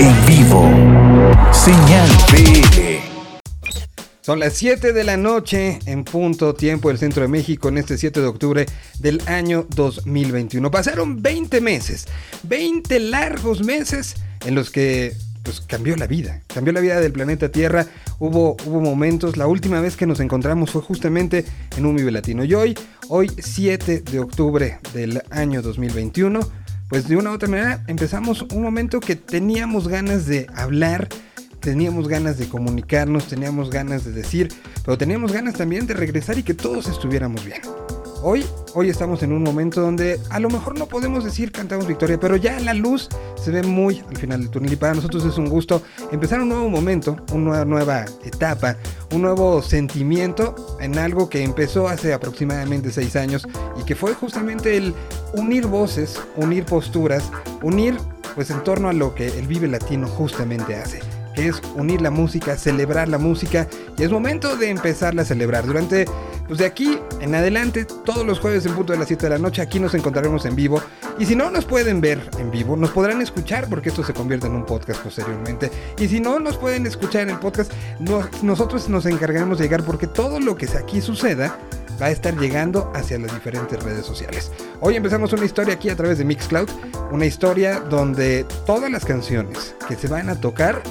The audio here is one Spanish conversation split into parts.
En vivo. Señal BL. Son las 7 de la noche en punto tiempo del centro de México en este 7 de octubre del año 2021. Pasaron 20 meses, 20 largos meses en los que pues cambió la vida, cambió la vida del planeta Tierra. Hubo, hubo momentos, la última vez que nos encontramos fue justamente en un Vive Latino. Y hoy, hoy 7 de octubre del año 2021, pues de una u otra manera empezamos un momento que teníamos ganas de hablar, teníamos ganas de comunicarnos, teníamos ganas de decir, pero teníamos ganas también de regresar y que todos estuviéramos bien. Hoy, hoy estamos en un momento donde a lo mejor no podemos decir cantamos victoria, pero ya la luz se ve muy al final del túnel. Y para nosotros es un gusto empezar un nuevo momento, una nueva etapa, un nuevo sentimiento en algo que empezó hace aproximadamente seis años y que fue justamente el unir voces, unir posturas, unir pues en torno a lo que el Vive Latino justamente hace que es unir la música, celebrar la música y es momento de empezarla a celebrar. Durante, pues de aquí en adelante, todos los jueves en punto de las 7 de la noche, aquí nos encontraremos en vivo y si no nos pueden ver en vivo, nos podrán escuchar porque esto se convierte en un podcast posteriormente y si no nos pueden escuchar en el podcast, nosotros nos encargaremos de llegar porque todo lo que aquí suceda va a estar llegando hacia las diferentes redes sociales. Hoy empezamos una historia aquí a través de Mixcloud, una historia donde todas las canciones que se van a tocar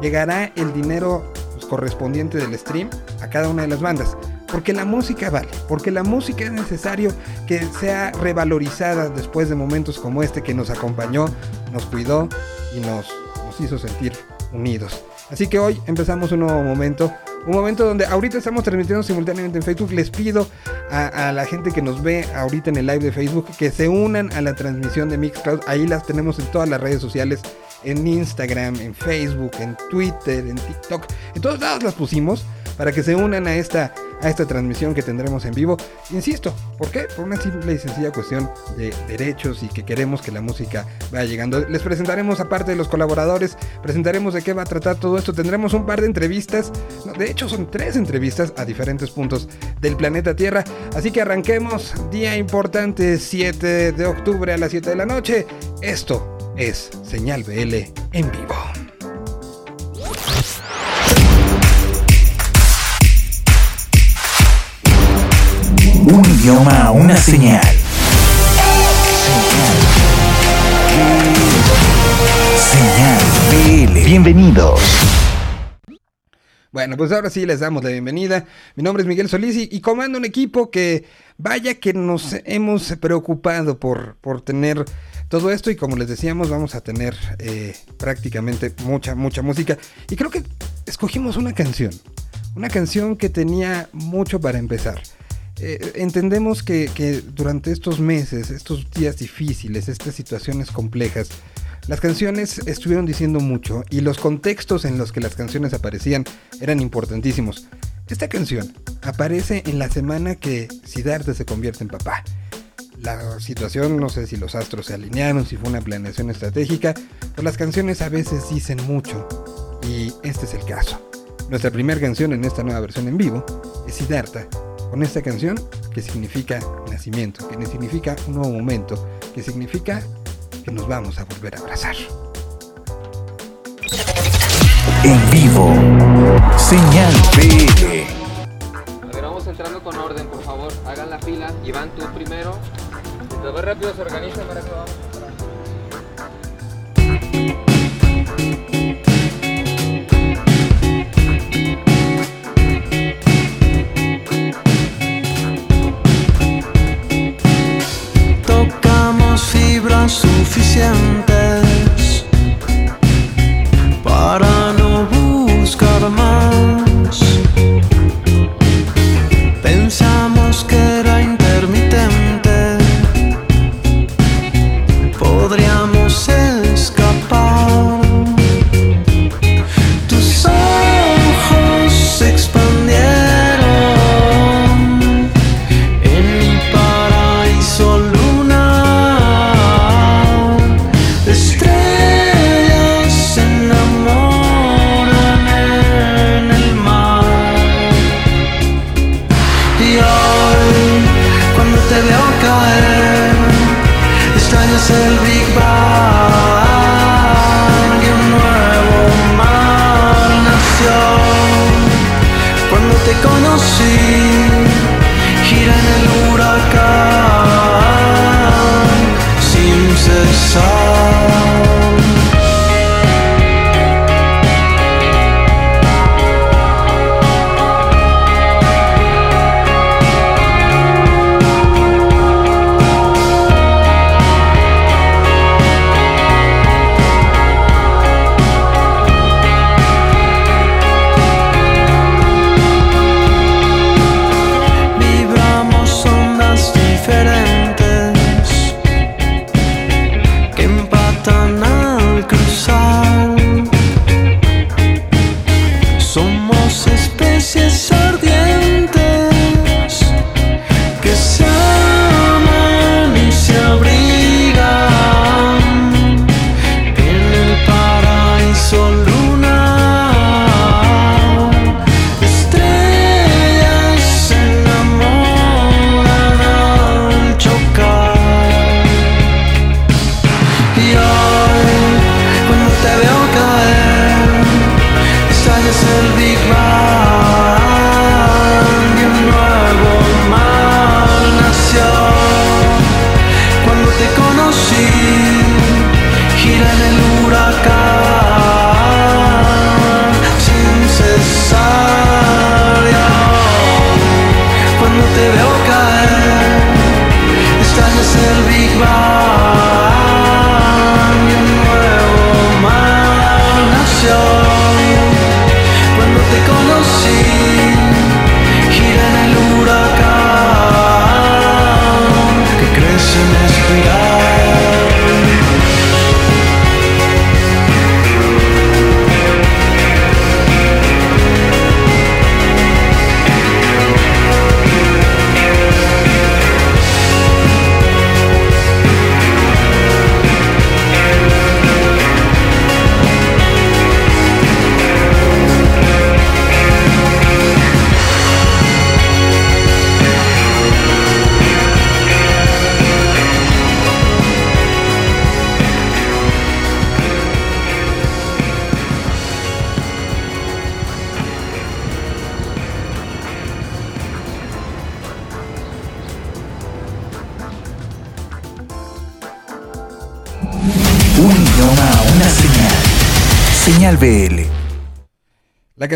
llegará el dinero pues, correspondiente del stream a cada una de las bandas. Porque la música vale, porque la música es necesario que sea revalorizada después de momentos como este que nos acompañó, nos cuidó y nos, nos hizo sentir unidos. Así que hoy empezamos un nuevo momento, un momento donde ahorita estamos transmitiendo simultáneamente en Facebook. Les pido a, a, la gente que nos ve ahorita en el live de Facebook que se unan a la transmisión de Mixcloud. Ahí las tenemos en todas las redes sociales en Instagram, en Facebook, en Twitter, en TikTok. En todos lados las pusimos para que se unan a esta, a esta transmisión que tendremos en vivo. Insisto, ¿por qué? Por una simple y sencilla cuestión de derechos y que queremos que la música vaya llegando. Les presentaremos, aparte de los colaboradores, presentaremos de qué va a tratar todo esto. Tendremos un par de entrevistas, de hecho son tres entrevistas a diferentes puntos del planeta Tierra. Así que arranquemos, día importante, 7 de octubre a las 7 de la noche. Esto es Señal BL en vivo. Un idioma, una señal. Señal BL. Bienvenidos. Bueno, pues ahora sí les damos la bienvenida. Mi nombre es Miguel Solís y, comando un equipo que vaya que nos hemos preocupado por, por tener todo esto y como les decíamos vamos a tener eh, prácticamente mucha, mucha música. Y creo que escogimos una canción, una canción que tenía mucho para empezar. Eh, entendemos que, que durante estos meses, estos días difíciles, estas situaciones complejas, las canciones estuvieron diciendo mucho y los contextos en los que las canciones aparecían eran importantísimos. Esta canción aparece en la semana que Siddhartha se convierte en papá la situación, no sé si los astros se alinearon, si fue una planeación estratégica, pero las canciones a veces dicen mucho y este es el caso. Nuestra primera canción en esta nueva versión en vivo es Siddhartha, con esta canción que significa nacimiento, que significa un nuevo momento, que significa que nos vamos a volver a abrazar. En vivo, señal BL. A ver, vamos entrando con orden, por favor. Hagan la fila. Iván, tú primero. Mientras más rápido se organiza, más rápido vamos. Tocamos fibras suficientes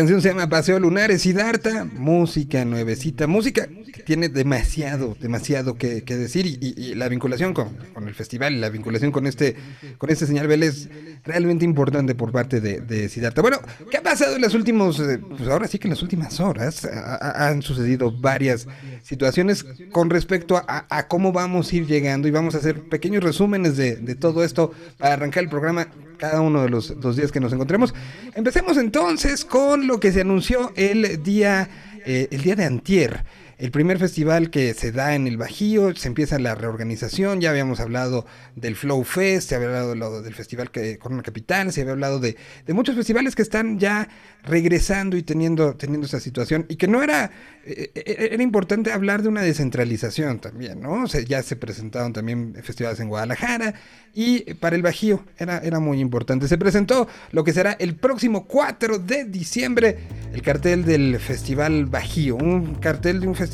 canción se llama Paseo Lunar, es Siddhartha, música nuevecita, música que tiene demasiado, demasiado que, que decir y, y- y la vinculación con, con el festival y la vinculación con este, con este señal es realmente importante por parte de, Siddhartha. Bueno, ¿qué ha pasado en las últimas, eh, pues ahora sí que en las últimas horas ha- ha- han sucedido varias situaciones con respecto a, a cómo vamos a ir llegando y vamos a hacer pequeños resúmenes de, de todo esto para arrancar el programa cada uno de los dos días que nos encontremos. Empecemos entonces con lo que se anunció el día, eh, el día de antier. El primer festival que se da en el Bajío, se empieza la reorganización, ya habíamos hablado del Flow Fest, se había hablado del festival que Corona Capital, se había hablado de, de muchos festivales que están ya regresando y teniendo, teniendo esa situación y que no era, eh, eh, era importante hablar de una descentralización también, ¿no? O sea, ya se presentaron también festivales en Guadalajara y para el Bajío era, era muy importante. Se presentó lo que será el próximo 4 de diciembre, el cartel del Festival Bajío, un cartel de un festival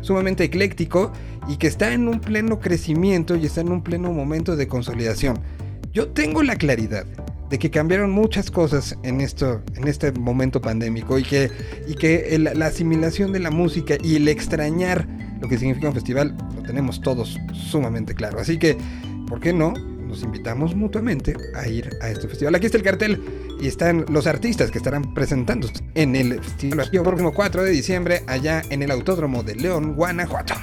sumamente ecléctico y que está en un pleno crecimiento y está en un pleno momento de consolidación. Yo tengo la claridad de que cambiaron muchas cosas en esto en este momento pandémico y que y que la asimilación de la música y el extrañar lo que significa un festival lo tenemos todos sumamente claro. Así que por qué no nos invitamos mutuamente a ir a este festival. Aquí está el cartel y están los artistas que estarán presentando en el festival próximo 4 de diciembre allá en el autódromo de León Guanajuato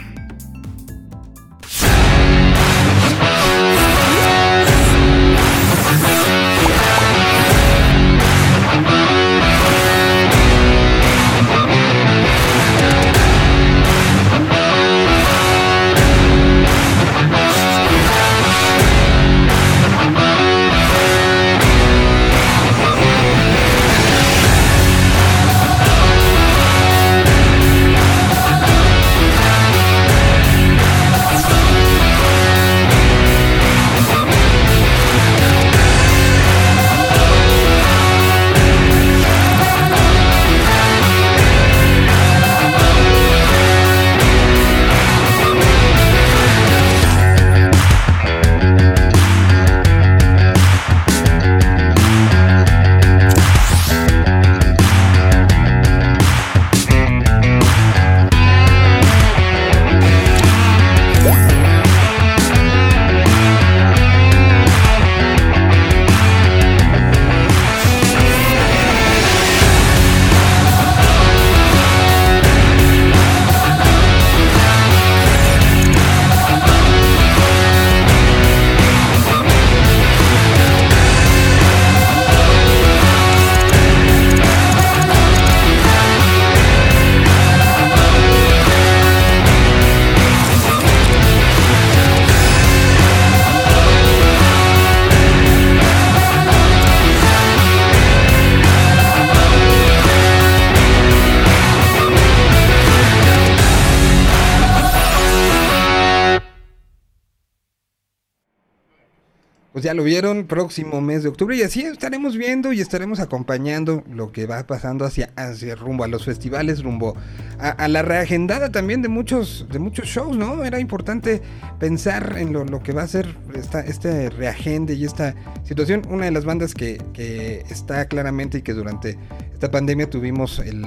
Pues ya lo vieron, próximo mes de octubre y así estaremos viendo y estaremos acompañando lo que va pasando hacia, hacia rumbo a los festivales, rumbo a, la reagendada también de muchos, de muchos shows, ¿no? Era importante pensar en lo, que va a ser esta, este reagende y esta situación. Una de las bandas que, que está claramente y que durante esta pandemia tuvimos el,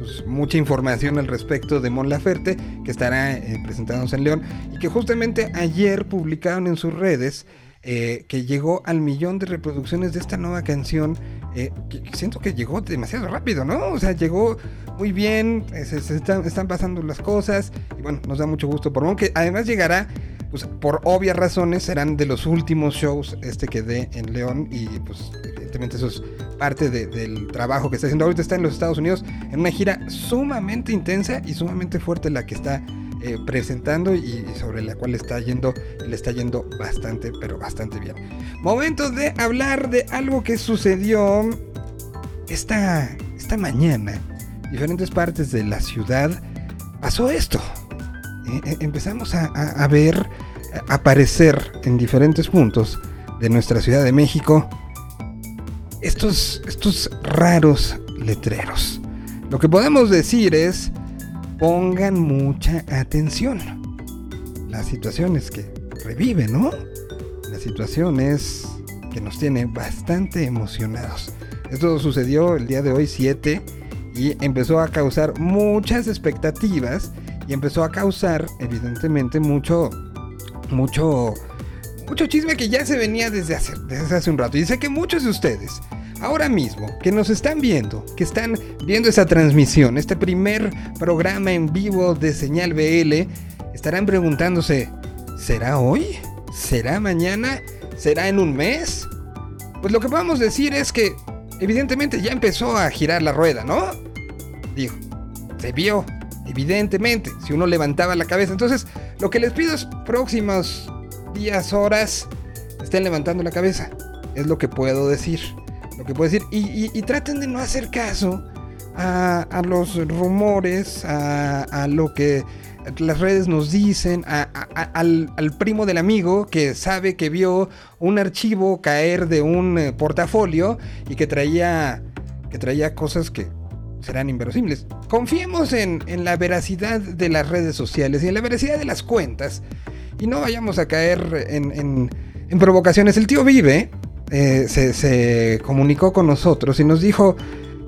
pues, mucha información al respecto de Mon Laferte, que estará eh, presentándose en León, y que justamente ayer publicaron en sus redes eh, que llegó al millón de reproducciones de esta nueva canción, eh, que, siento que llegó demasiado rápido, ¿no? O sea, llegó muy bien, eh, se, están pasando las cosas, y bueno, nos da mucho gusto por Mon, que además llegará pues por obvias razones serán de los últimos shows este que dé en León y pues evidentemente eso es parte de- del trabajo que está haciendo. Ahorita está en los Estados Unidos en una gira sumamente intensa y sumamente fuerte la que está eh, presentando y, sobre la cual está yendo le está yendo bastante pero bastante bien. Momento de hablar de algo que sucedió esta esta mañana. Diferentes partes de la ciudad pasó esto eh, eh, empezamos a, ver aparecer en diferentes puntos de nuestra Ciudad de México estos, estos raros letreros. Lo que podemos decir es, pongan mucha atención. Las situaciones que reviven, ¿no? La situación es que nos tiene bastante emocionados. Esto sucedió el día de hoy 7 y empezó a causar muchas expectativas y empezó a causar evidentemente mucho mucho mucho chisme que ya se venía desde hace, desde hace un rato. Y sé que muchos de ustedes ahora mismo que nos están viendo, que están viendo esa transmisión, este primer programa en vivo de Señal BL, estarán preguntándose, ¿será hoy? ¿Será mañana? ¿Será en un mes? Pues lo que podemos decir es que evidentemente ya empezó a girar la rueda, ¿no? Digo, se vio, evidentemente, si uno levantaba la cabeza. Entonces, lo que les pido es próximos días, horas, estén levantando la cabeza. Es lo que puedo decir. Lo que puedo decir. Y, traten de no hacer caso a, los rumores, a, lo que las redes nos dicen, al, al primo del amigo que sabe que vio un archivo caer de un eh, portafolio y que traía, que traía cosas que serán inverosímiles. Confiemos en, en la veracidad de las redes sociales y en la veracidad de las cuentas y no vayamos a caer en, en- provocaciones. El tío Vive eh, se, se comunicó con nosotros y nos dijo,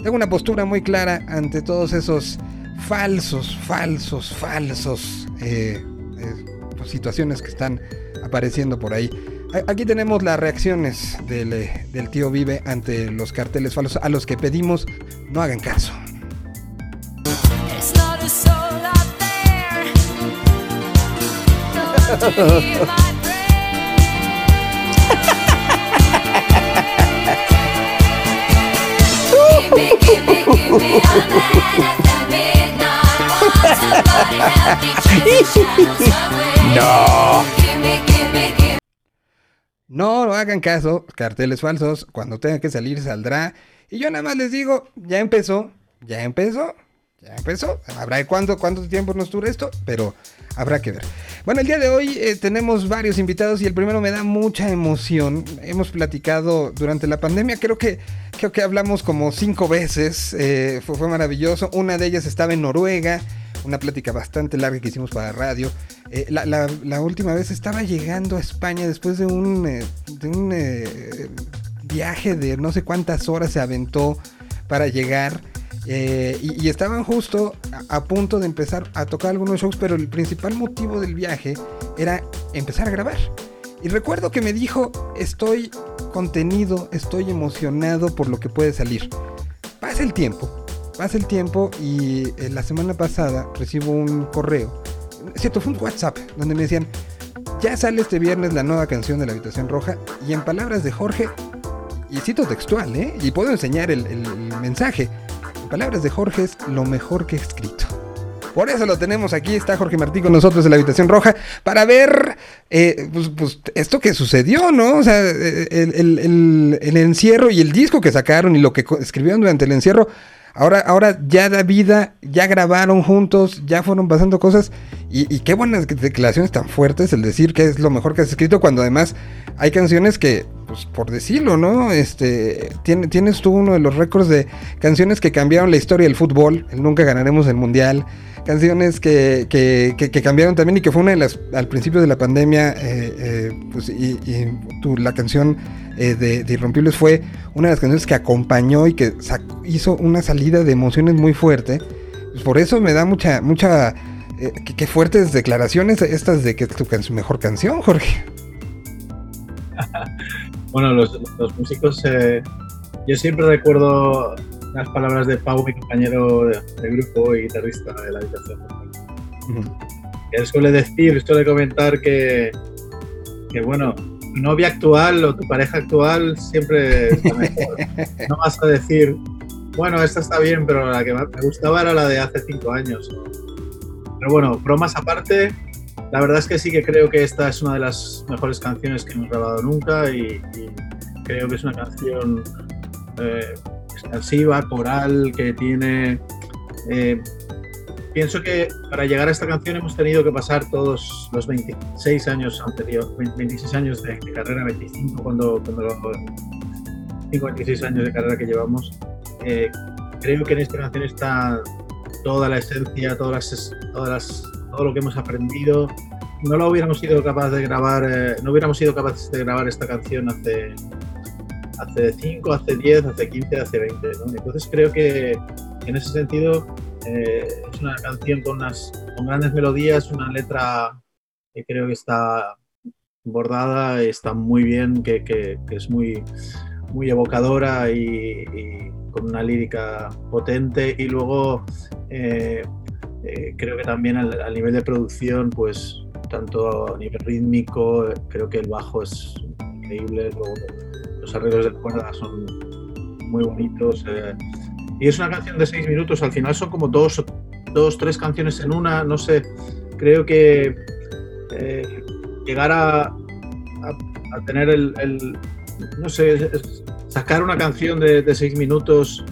tengo una postura muy clara ante todos esos falsos, falsos, falsos eh, eh, situaciones que están apareciendo por ahí. Aquí tenemos las reacciones del, del tío Vive ante los carteles falsos a los que pedimos no hagan caso. No. No, no hagan caso, carteles falsos, cuando tenga que salir saldrá. Y yo nada más les digo, ya empezó, ya empezó, ya empezó. Habrá cuánto, cuánto tiempo nos dura esto, pero habrá que ver. Bueno, el día de hoy eh, tenemos varios invitados y el primero me da mucha emoción. Hemos platicado durante la pandemia, creo que, creo que hablamos como cinco veces, eh, fue, maravilloso. Una de ellas estaba en Noruega, una plática bastante larga que hicimos para radio. Eh, la, la- la última vez estaba llegando a España después de un, de un viaje de no sé cuántas horas se aventó para llegar. Eh, y, estaban justo a, punto de empezar a tocar algunos shows, pero el principal motivo del viaje era empezar a grabar. Y recuerdo que me dijo, estoy contenido, estoy emocionado por lo que puede salir. Pasa el tiempo, pasa el tiempo y eh, la semana pasada recibo un correo, cierto, fue un WhatsApp, donde me decían, ya sale este viernes la nueva canción de la Habitación Roja y en palabras de Jorge, y cito textual, ¿eh? Y puedo enseñar el mensaje. Palabras de Jorge es lo mejor que he escrito. Por eso lo tenemos aquí, está Jorge Martí con nosotros en la Habitación Roja, para ver eh, pues, pues, esto que sucedió, ¿no? O sea, el, encierro y el disco que sacaron y lo que escribieron durante el encierro, ahora, ahora ya da vida, ya grabaron juntos, ya fueron pasando cosas, y, y qué buenas declaraciones tan fuertes el decir que es lo mejor que has escrito, cuando además hay canciones que, pues por decirlo, ¿no? Este, tiene- tienes tú uno de los récords de canciones que cambiaron la historia del fútbol, el Nunca ganaremos el Mundial, canciones que, que- cambiaron también y que fue una de las, al principio de la pandemia, eh, eh, pues y, tú, la canción eh, de, de Irrompibles fue una de las canciones que acompañó y que hizo una salida de emociones muy fuerte. Pues por eso me da mucha, mucha, qué, fuertes declaraciones estas de que es tu mejor canción, Jorge. Bueno, los, los músicos, eh, yo siempre recuerdo las palabras de Pau, mi compañero de, de grupo y guitarrista de la habitación. Él suele decir, suele comentar que, que, bueno, tu novia actual o tu pareja actual siempre es la mejor. No vas a decir, bueno, esta está bien, pero la que más me gustaba era la de hace cinco años. Pero bueno, bromas aparte, la verdad es que sí que creo que esta es una de las mejores canciones que hemos grabado nunca y, y creo que es una canción eh, expansiva, coral, que tiene... eh, pienso que para llegar a esta canción hemos tenido que pasar todos los 26 años anteriores, 26 años de, carrera, 25 cuando, cuando 5, 26 años de carrera que llevamos. Eh, creo que en esta canción está toda la esencia, todas las, todas las, todo lo que hemos aprendido no lo hubiéramos sido capaz de grabar, eh, no hubiéramos sido capaces de grabar esta canción hace hace 5, hace 10, hace 15, hace 20. ¿no? Entonces creo que en ese sentido eh, es una canción con, unas, con grandes melodías, una letra que creo que está bordada, está muy bien, que, que- que es muy, muy evocadora y, y con una lírica potente. Y luego eh, eh, creo que también al, nivel de producción, pues tanto a nivel rítmico, creo que el bajo es increíble, luego los arreglos de cuerda son muy bonitos. eh, y es una canción de seis minutos, al final son como dos, dos tres canciones en una, no sé, creo que eh, llegar a, a- tener el, no sé, sacar una canción de seis minutos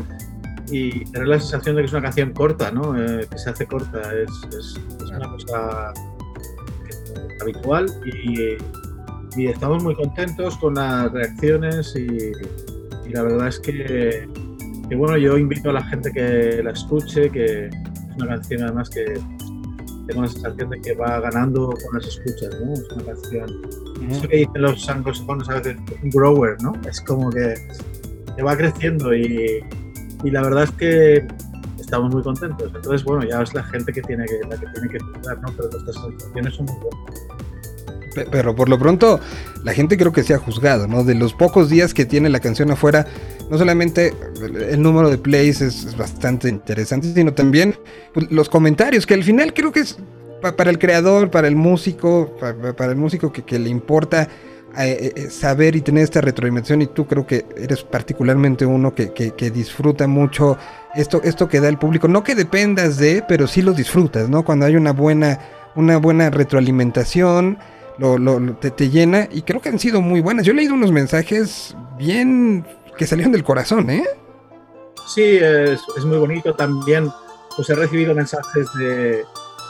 y tener la sensación de que es una canción corta, ¿no? Eh, que se hace corta, es, es- es una cosa habitual y, y estamos muy contentos con las reacciones y, y la verdad es que, que, bueno, yo invito a la gente que la escuche, que es una canción además que tengo la sensación de que va ganando con las escuchas, ¿no? Es una canción eso que dicen los anglosajones a veces, un grower, ¿no? Es como que, que va creciendo y, y la verdad es que estamos muy contentos. Entonces, bueno, ya es la gente que tiene que, la que tiene que juzgar, ¿no? Pero nuestras sensaciones son muy buenas. Pe- Pero por lo pronto, la gente creo que se ha juzgado, ¿no? De los pocos días que tiene la canción afuera, no solamente el- número de plays es, bastante interesante, sino también pues, los comentarios, que al final creo que es pa- para el creador, para el músico, pa- pa- para, el músico que, le importa saber y tener esta retroalimentación, y tú creo que eres particularmente uno que, que- que disfruta mucho esto, esto que da el público, no que dependas de, pero sí lo disfrutas, ¿no? Cuando hay una buena, una buena retroalimentación lo, te, te llena y creo que han sido muy buenas. Yo he leído unos mensajes bien que salieron del corazón, ¿eh? Sí, es, es muy bonito también. Pues he recibido mensajes de,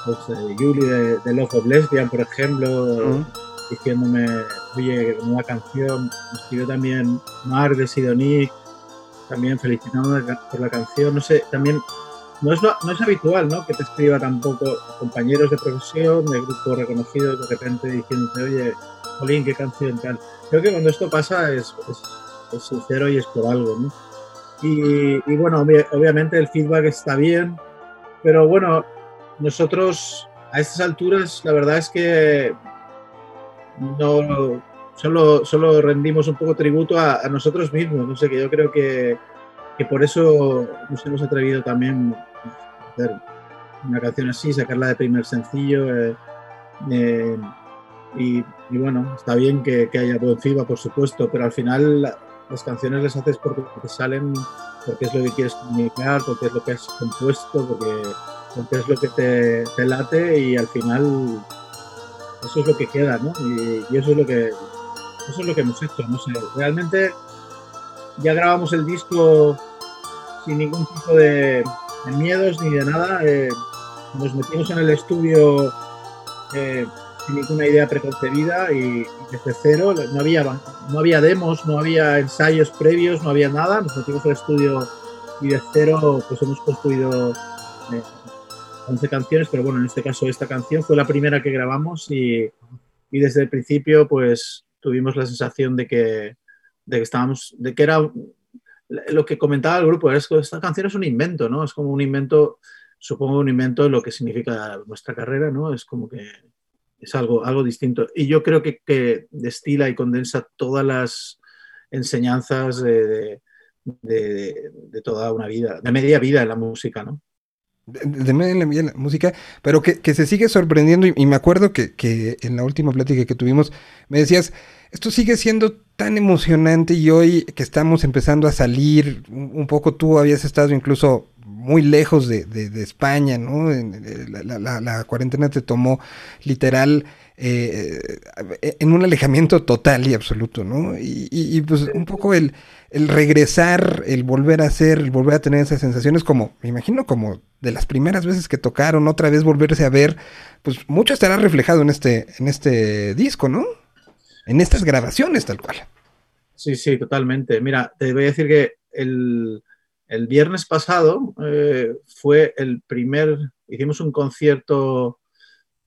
pues, de Yuli de, de Love of Lesbian, por ejemplo, diciéndome, oye, una canción. Me escribió también Mar de Sidoní, también felicitándome por la canción. No sé, también no es, no es habitual, ¿no? Que te escriba tampoco compañeros de profesión, de grupos reconocidos, de repente diciéndote, oye, Jolín, qué canción tal. Creo que cuando esto pasa es, sincero y es por algo, ¿no? Y, bueno, obvi- obviamente el feedback está bien, pero bueno, nosotros a estas alturas la verdad es que no solo, solo rendimos un poco tributo a, nosotros mismos. No sé, que yo creo que, que por eso nos hemos atrevido también a hacer una canción así, sacarla de primer sencillo. eh, eh, y, y bueno, está bien que, que haya buen feedback, por supuesto, pero al final la- las canciones las haces porque te salen, porque es lo que quieres comunicar, porque es lo que has compuesto, porque, porque es lo que te, te late y al final eso es lo que queda, ¿no? Y, eso es lo que eso es lo que hemos hecho, no sé, realmente ya grabamos el disco sin ningún tipo de, miedos ni de nada, eh, nos metimos en el estudio eh, sin ninguna idea preconcebida y, desde cero, no había, no había demos, no había ensayos previos, no había nada, nos metimos al estudio y de cero pues hemos construido eh, 11 canciones, pero bueno, en este caso esta canción fue la primera que grabamos y, y desde el principio pues tuvimos la sensación de que, de que estábamos, de que era lo que comentaba el grupo, es que esta canción es un invento, ¿no? Es como un invento, supongo un invento de lo que significa nuestra carrera, ¿no? Es como que es algo, algo distinto. Y yo creo que, que destila y condensa todas las enseñanzas de, de- de- de toda una vida, de media vida en la música, ¿no? De, la, la música, pero que, que se sigue sorprendiendo. Y, me acuerdo que, que en la última plática que tuvimos me decías, esto sigue siendo tan emocionante y hoy que estamos empezando a salir, un, poco tú habías estado incluso muy lejos de, de- España, ¿no? La, la- la- la cuarentena te tomó literal eh, en un alejamiento total y absoluto, ¿no? Y, y- y, pues un poco el, el regresar, el volver a hacer, el volver a tener esas sensaciones como, me imagino como de las primeras veces que tocaron, otra vez volverse a ver, pues mucho estará reflejado en este, en este disco, ¿no? En estas grabaciones tal cual. Sí, sí, totalmente. Mira, te voy a decir que el, el viernes pasado eh, fue el primer, hicimos un concierto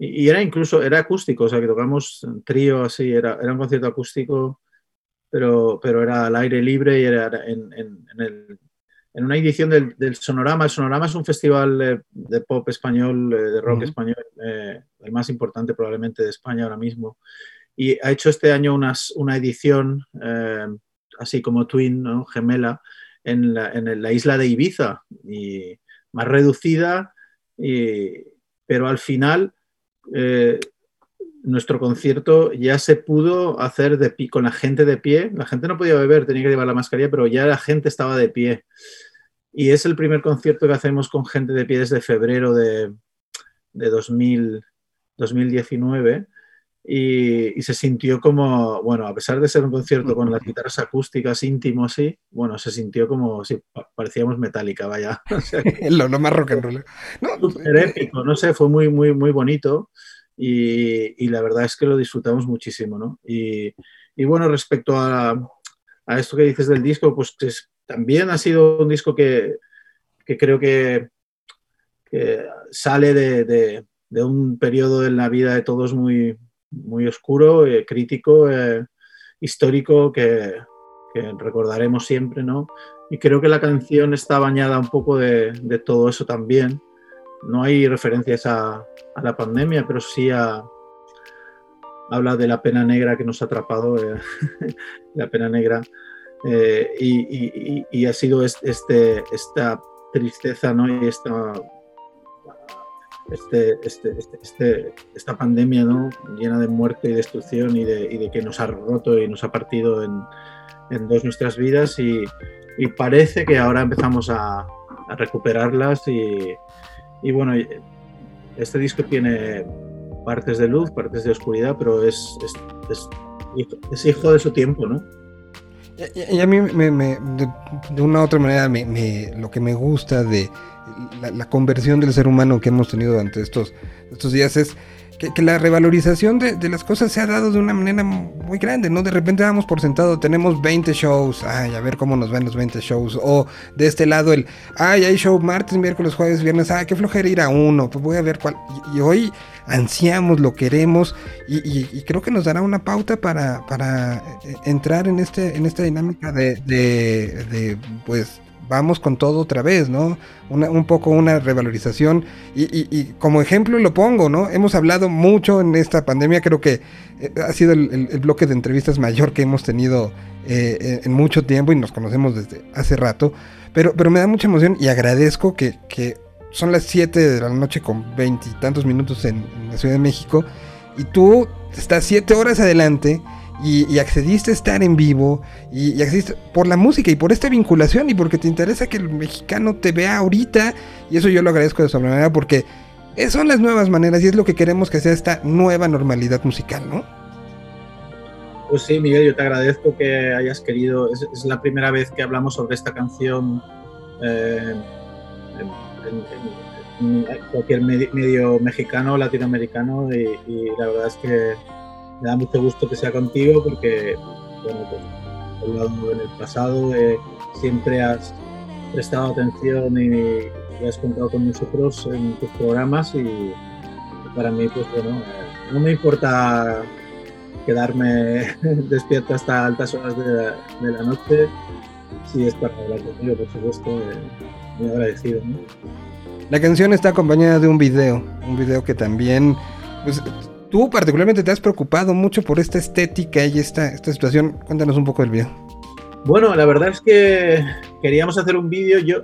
Y, y era incluso, era acústico, o sea, que tocamos trío así, era, era un concierto acústico, pero, pero era al aire libre y era en, en- en el- en una edición del, del Sonorama. El Sonorama es un festival eh, de pop español, eh, de rock Ujú. español, eh, el más importante probablemente de España ahora mismo. Y ha hecho este año unas, una edición, eh, así como Twin, ¿no? gemela, en la, en la isla de Ibiza, y más reducida, y- pero al final eh, nuestro concierto ya se pudo hacer de pie, con la gente de pie. La gente no podía beber, tenía que llevar la mascarilla, pero ya la gente estaba de pie. Y es el primer concierto que hacemos con gente de pie desde febrero de, de 2000 2019. Y, y se sintió como, bueno, a pesar de ser un concierto con las guitarras acústicas íntimo así, bueno, se sintió como si pa- parecíamos metálica, vaya. O sea, que Lo, lo más rock and roll. No, súper épico, no sé, fue muy, muy, muy bonito y, y la verdad es que lo disfrutamos muchísimo, ¿no? Y, y bueno, respecto a, a esto que dices del disco, pues que es- también ha sido un disco que, que creo que, que sale de, de- de un periodo en la vida de todos muy, muy oscuro, eh, crítico, eh, histórico, que, que recordaremos siempre, ¿no? Y creo que la canción está bañada un poco de, de todo eso también. No hay referencias a, a la pandemia, pero sí a, habla de la pena negra que nos ha atrapado, eh, la pena negra. eh, y, y- y- ha sido es- este, esta tristeza ¿no? y esta, este, este, este- esta pandemia ¿no? llena de muerte y destrucción y de, que nos ha roto y nos ha partido en, dos nuestras vidas y, parece que ahora empezamos a, recuperarlas y, bueno, este disco tiene partes de luz, partes de oscuridad, pero es, es hijo de su tiempo, ¿no? Y, a mí me, me- de, de una u otra manera me, me- lo que me gusta de la, conversión del ser humano que hemos tenido durante estos, estos días es que, la revalorización de, las cosas se ha dado de una manera muy grande, ¿no? De repente damos por sentado, tenemos 20 shows, ay, a ver cómo nos van los 20 shows, o de este lado el, ay, hay show martes, miércoles, jueves, viernes, ay, qué flojera ir a uno, pues voy a ver cuál, y hoy ansiamos, lo queremos, y, creo que nos dará una pauta para, para eh, entrar en, este, en esta dinámica de, de, pues, vamos con todo otra vez, ¿no? Una- un poco una revalorización. Y, y- como ejemplo lo pongo, ¿no? Hemos hablado mucho en esta pandemia, creo que eh, ha sido el, el- bloque de entrevistas mayor que hemos tenido eh, en- mucho tiempo y nos conocemos desde hace rato. Pero, pero me da mucha emoción y agradezco que son las 7 de la noche con veintitantos minutos en, la Ciudad de México y tú estás 7 horas adelante y, accediste a estar en vivo y, accediste por la música y por esta vinculación y porque te interesa que el mexicano te vea ahorita y eso yo lo agradezco de sobremanera porque son las nuevas maneras y es lo que queremos que sea esta nueva normalidad musical, ¿no? Pues sí, Miguel, yo te agradezco que hayas querido. Es, es la primera vez que hablamos sobre esta canción eh, en, cualquier medi- medio mexicano latinoamericano y, la verdad es que me da mucho gusto que sea contigo porque, bueno, pues, en el pasado, eh, siempre has prestado atención y, has contado con nosotros en tus programas y, para mí, pues bueno, eh, no me importa quedarme despierto hasta altas horas de la, de la noche. Si es para hablar contigo, por supuesto, eh, muy agradecido. ¿no? La canción está acompañada de un video, un video que también, pues, tú particularmente te has preocupado mucho por esta estética y esta, esta situación. Cuéntanos un poco del video. Bueno, la verdad es que queríamos hacer un vídeo. Yo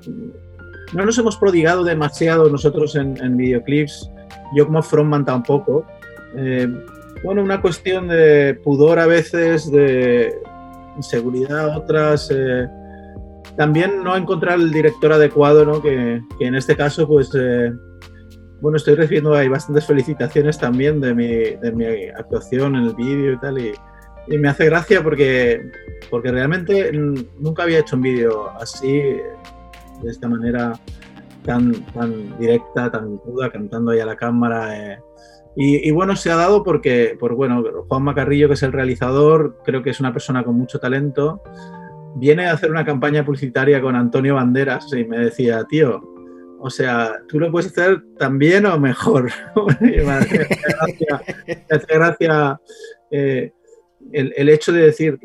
no nos hemos prodigado demasiado nosotros en, en videoclips. Yo como frontman tampoco. Eh, bueno, una cuestión de pudor a veces, de inseguridad otras. eh, también no encontrar el director adecuado, ¿no? Que, que en este caso, pues, eh, bueno, estoy recibiendo hay bastantes felicitaciones también de mi, de mi actuación en el vídeo y tal. Y, y me hace gracia porque, porque realmente nunca había hecho un vídeo así, de esta manera tan, tan directa, tan cruda, cantando ahí a la cámara. eh. Y, y bueno, se ha dado porque, por bueno, Juan Macarrillo, que es el realizador, creo que es una persona con mucho talento, viene a hacer una campaña publicitaria con Antonio Banderas y me decía, tío, O sea, tú lo puedes hacer tan bien o mejor. Me hace gracia, eh, el, el hecho de decir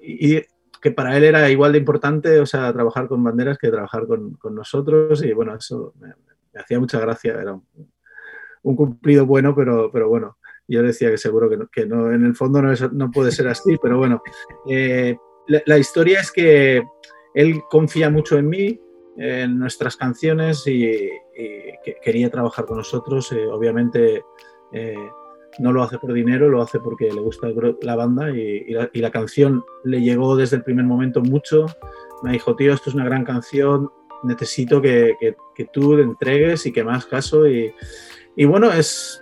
y, que para él era igual de importante, o sea, trabajar con banderas que trabajar con, con nosotros. Y bueno, eso me, me hacía mucha gracia. Era un, cumplido bueno, pero, pero bueno, yo decía que seguro que no, que no en el fondo no, no puede ser así, pero bueno. Eh, la, historia es que él confía mucho en mí, en nuestras canciones y, y que quería trabajar con nosotros. Eh, obviamente eh, no lo hace por dinero, lo hace porque le gusta la banda y, la, canción le llegó desde el primer momento mucho. Me dijo, tío, esto es una gran canción, necesito que, tú te entregues y que hagas caso. Y, y bueno, es,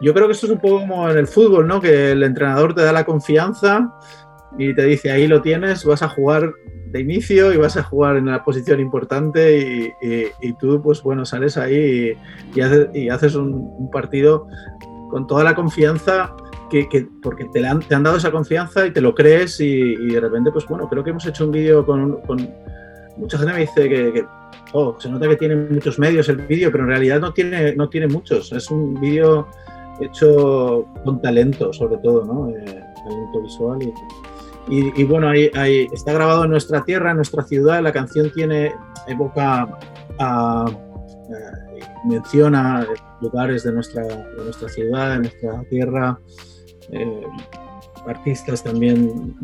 yo creo que esto es un poco como en el fútbol, ¿no? Que el entrenador te da la confianza y te dice, ahí lo tienes, vas a jugar de inicio y vas a jugar en una posición importante y, y- tú, pues bueno, sales ahí y, y haces, un, partido con toda la confianza que, que- porque te, la han, te han dado esa confianza y te lo crees y, de repente, pues bueno, creo que hemos hecho un vídeo con, mucha gente me dice que, que, oh, se nota que tiene muchos medios el vídeo, pero en realidad no tiene, no tiene muchos. Es un vídeo hecho con talento, sobre todo, ¿no? Eh, talento visual. Y, y- bueno, ahí, está grabado en nuestra tierra, en nuestra ciudad. La canción tiene, evoca, a, eh, menciona lugares de nuestra, de nuestra ciudad, de nuestra tierra. eh, artistas también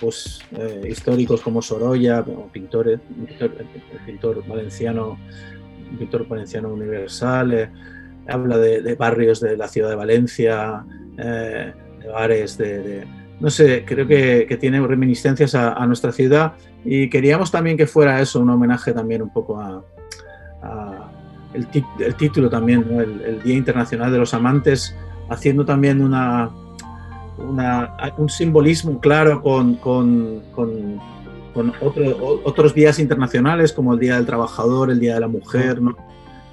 pues, eh, históricos como Sorolla, pintores, pintor, valenciano, pintor valenciano universal, habla de, barrios de la ciudad de Valencia, de bares, de- no sé, creo que, que tiene reminiscencias a, nuestra ciudad y queríamos también que fuera eso, un homenaje también un poco a, el, título también, ¿no? el, Día Internacional de los Amantes, haciendo también una, un simbolismo claro con, con- con- otros días internacionales como el Día del Trabajador, el Día de la Mujer,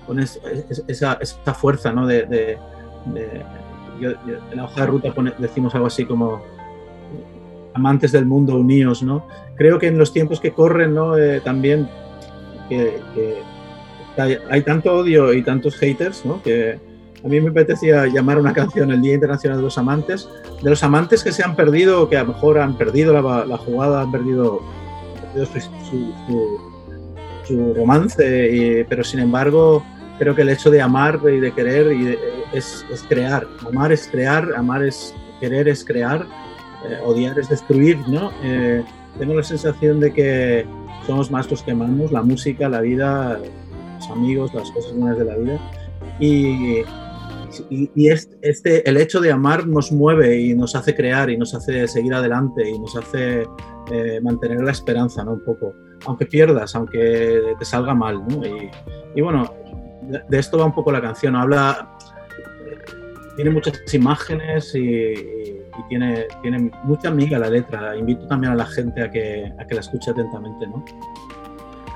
con es- es- esa, fuerza ¿no? de, en la hoja de ruta decimos algo así como amantes del mundo unidos, ¿no? Creo que en los tiempos que corren, ¿no? Eh, también que, que hay, hay tanto odio y tantos haters, ¿no? Que a mí me apetecía llamar una canción el Día Internacional de los Amantes, de los amantes que se han perdido, que a lo mejor han perdido la, la jugada, han perdido, perdido su, su- su- su romance, y- pero sin embargo creo que el hecho de amar y de querer y de- es, es crear. Amar es crear, amar es querer, es crear, eh, odiar es destruir, ¿no? Eh, tengo la sensación de que somos más los que amamos, la música, la vida, los amigos, las cosas buenas de la vida. Y, y, y es- este, el hecho de amar nos mueve y nos hace crear y nos hace seguir adelante y nos hace eh, mantener la esperanza, ¿no? Un poco. Aunque pierdas, aunque te salga mal, ¿no? Y, y bueno, de, de esto va un poco la canción. Habla, eh, tiene muchas imágenes y, y- tiene, tiene mucha amiga la letra. Invito también a la gente a que, a que la escuche atentamente, ¿no?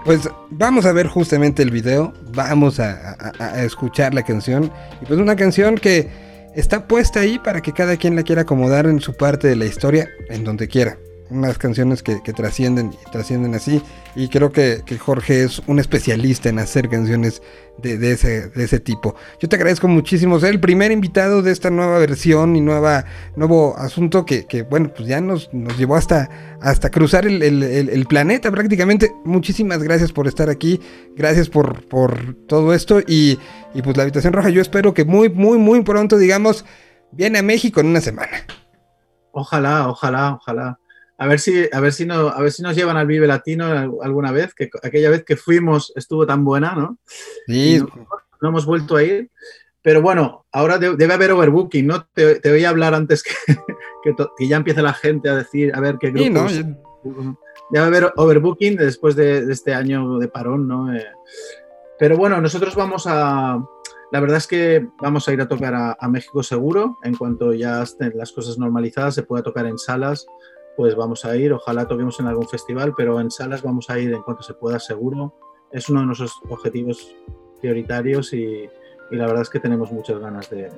Pues vamos a ver justamente el video, vamos a- a escuchar la canción. Y pues una canción que está puesta ahí para que cada quien la quiera acomodar en su parte de la historia, en donde quiera. Unas canciones que, que trascienden y trascienden así. Y creo que, que Jorge es un especialista en hacer canciones de, de ese, de ese tipo. Yo te agradezco muchísimo ser el primer invitado de esta nueva versión y nueva, nuevo asunto que, que, bueno, pues ya nos, nos llevó hasta, hasta cruzar el, el- el- el planeta prácticamente. Muchísimas gracias por estar aquí, gracias por, por todo esto y, y pues la habitación roja yo espero que muy, muy, muy pronto digamos, viene a México en una semana. Ojalá, ojalá, ojalá. A ver si, a ver si, no, a ver si nos llevan al Vive Latino al- alguna vez, que aquella vez que fuimos estuvo tan buena, ¿no? Sí, no, no hemos vuelto a ir. Pero bueno, ahora de- debe haber overbooking, ¿no? Te, te voy a hablar antes que, que, ya empiece la gente a decir, a ver qué sí, ¿no? grupos. Debe haber overbooking después de, de este año de parón, ¿no? Eh, pero bueno, nosotros vamos a. La verdad es que vamos a ir a tocar a, a México seguro. En cuanto ya estén las cosas normalizadas, se pueda tocar en salas, pues vamos a ir. Ojalá toquemos en algún festival, pero en salas vamos a ir en cuanto se pueda seguro. Es uno de nuestros objetivos prioritarios y, y la verdad es que tenemos muchas ganas de,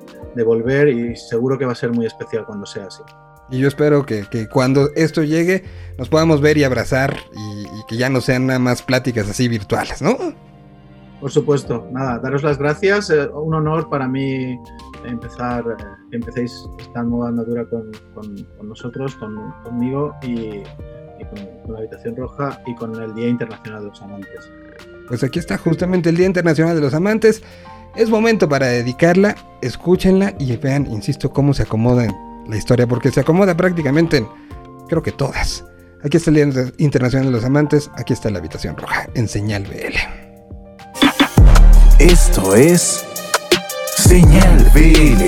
volver y seguro que va a ser muy especial cuando sea así. Y yo espero que, que cuando esto llegue nos podamos ver y abrazar y que ya no sean nada más pláticas así virtuales, ¿no? Por supuesto, nada, daros las gracias. eh, un honor para mí empezar, eh, que empecéis esta nueva andadura con, con- con nosotros, con- conmigo y, y con, la Habitación Roja y con el Día Internacional de los Amantes. Pues aquí está justamente el Día Internacional de los Amantes. Es momento para dedicarla, escúchenla y vean, insisto, cómo se acomoda en la historia, porque se acomoda prácticamente en, creo que todas. Aquí está el Día Internacional de los Amantes, aquí está la Habitación Roja, en Señal BL. Esto es Señal BL.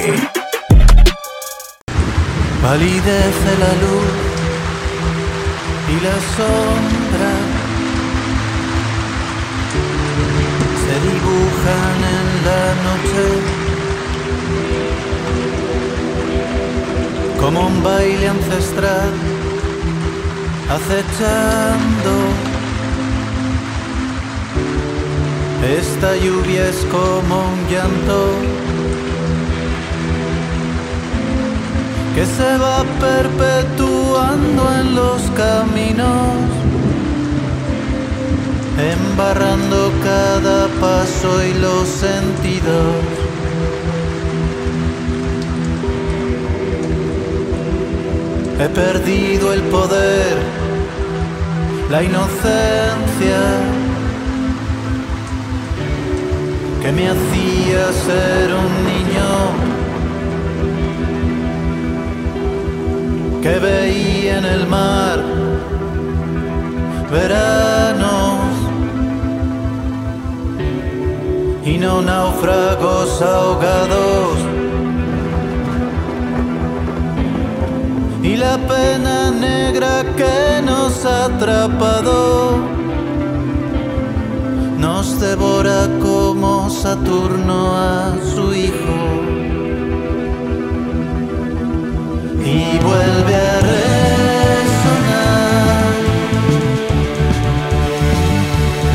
Palidece la luz y la sombra se dibujan en la noche como un baile ancestral acechando. Esta lluvia es como un llanto que se va perpetuando en los caminos, embarrando cada paso y los sentidos. He perdido el poder, la inocencia que me hacía ser un niño. que veía en el mar veranos y no náufragos ahogados y la pena negra que nos ha atrapado devora como Saturno a su hijo. Y vuelve a resonar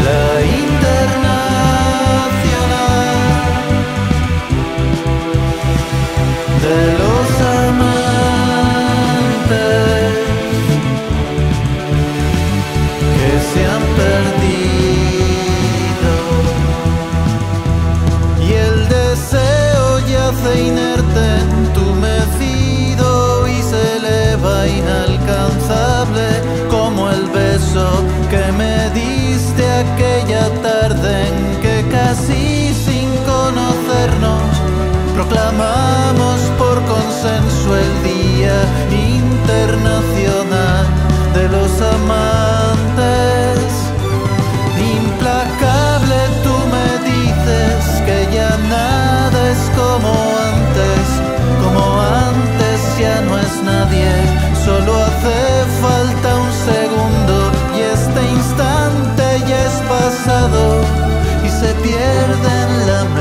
la internacional yace inerte entumecido y se eleva inalcanzable como el beso que me diste aquella tarde en que casi sin conocernos proclamamos por consenso el Día solo hace falta un segundo y este instante ya es pasado y se pierde en la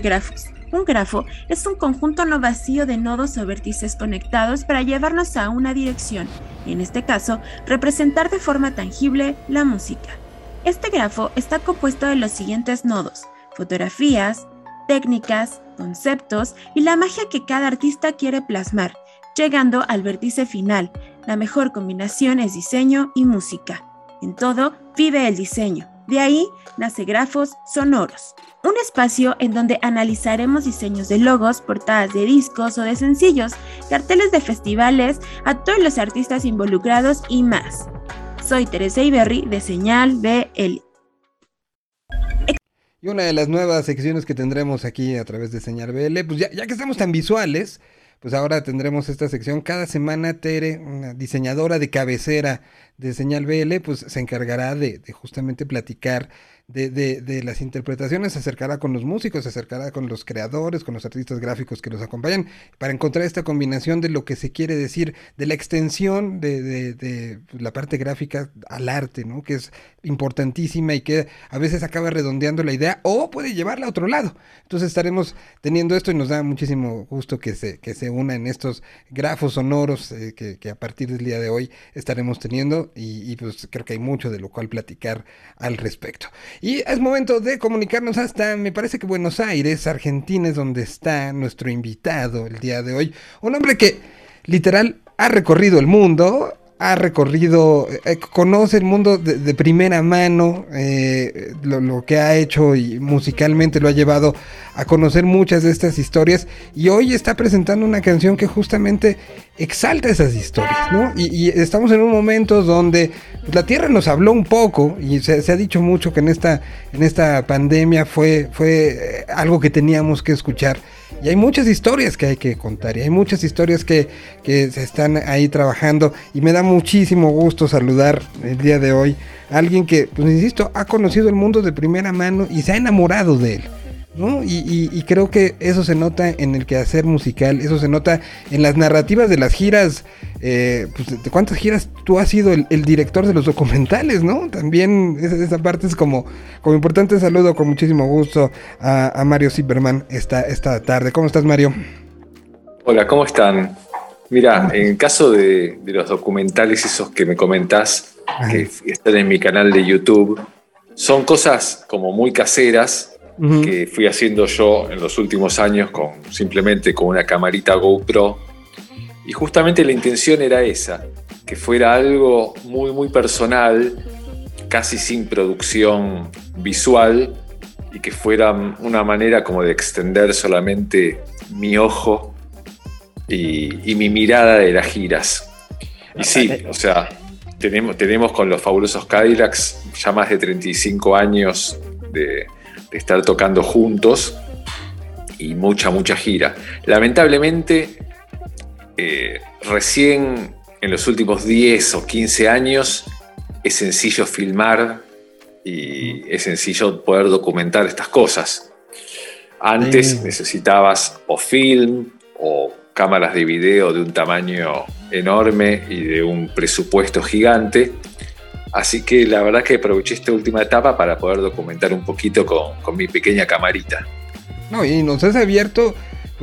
grafos. Un grafo es un conjunto no vacío de nodos o vértices conectados para llevarnos a una dirección, en este caso, representar de forma tangible la música. Este grafo está compuesto de los siguientes nodos, fotografías, técnicas, conceptos y la magia que cada artista quiere plasmar, llegando al vértice final. La mejor combinación es diseño y música. En todo vive el diseño. De ahí nace Grafos Sonoros, un espacio en donde analizaremos diseños de logos, portadas de discos o de sencillos, carteles de festivales, a todos los artistas involucrados y más. Soy Teresa Iberri de Señal BL. Y una de las nuevas secciones que tendremos aquí a través de Señal BL, pues ya, que estamos tan visuales, pues ahora tendremos esta sección. Cada semana Tere, una diseñadora de cabecera de Señal BL, pues se encargará de justamente platicar de, de- de las interpretaciones, se acercará con los músicos, se acercará con los creadores, con los artistas gráficos que los acompañan, para encontrar esta combinación de lo que se quiere decir, de la extensión de, de- la parte gráfica al arte, ¿no? Que es importantísima y que a veces acaba redondeando la idea o puede llevarla a otro lado. Entonces estaremos teniendo esto y nos da muchísimo gusto que se, que se una en estos grafos sonoros eh, que, que a partir del día de hoy estaremos teniendo y, y, pues creo que hay mucho de lo cual platicar al respecto. Y es momento de comunicarnos hasta, me parece que Buenos Aires, Argentina es donde está nuestro invitado el día de hoy. Un hombre que literal ha recorrido el mundo, ha recorrido, eh, conoce el mundo de, de primera mano, eh, lo, que ha hecho y musicalmente lo ha llevado a conocer muchas de estas historias y hoy está presentando una canción que justamente exalta esas historias, ¿no? Y, estamos en un momento donde pues, la Tierra nos habló un poco y se, se ha dicho mucho que en esta, en esta pandemia fue, fue eh, algo que teníamos que escuchar. Y hay muchas historias que hay que contar y hay muchas historias que, que se están ahí trabajando y me da muchísimo gusto saludar el día de hoy a alguien que, pues insisto, ha conocido el mundo de primera mano y se ha enamorado de él. ¿no? Y, y- y creo que eso se nota en el quehacer musical, eso se nota en las narrativas de las giras. Eh, pues, ¿De cuántas giras tú has sido el, el director de los documentales, no? También esa, esa parte es como, como importante. Saludo con muchísimo gusto a, a Mario Zipperman esta, esta tarde. ¿Cómo estás, Mario? Hola, ¿cómo están? Mira, en el caso de, de los documentales esos que me comentás, que están en mi canal de YouTube, son cosas como muy caseras que fui haciendo yo en los últimos años con simplemente con una camarita GoPro. Y justamente la intención era esa, que fuera algo muy, muy personal, casi sin producción visual, y que fuera una manera como de extender solamente mi ojo y, y mi mirada de las giras. Y sí, o sea, tenemos, tenemos con los fabulosos Cadillacs ya más de 35 años de, de estar tocando juntos y mucha, mucha gira. Lamentablemente, eh, recién en los últimos 10 o 15 años es sencillo filmar y es sencillo poder documentar estas cosas. Antes necesitabas o film o cámaras de video de un tamaño enorme y de un presupuesto gigante. Así que la verdad que aproveché esta última etapa para poder documentar un poquito con, con mi pequeña camarita. No, y nos has abierto,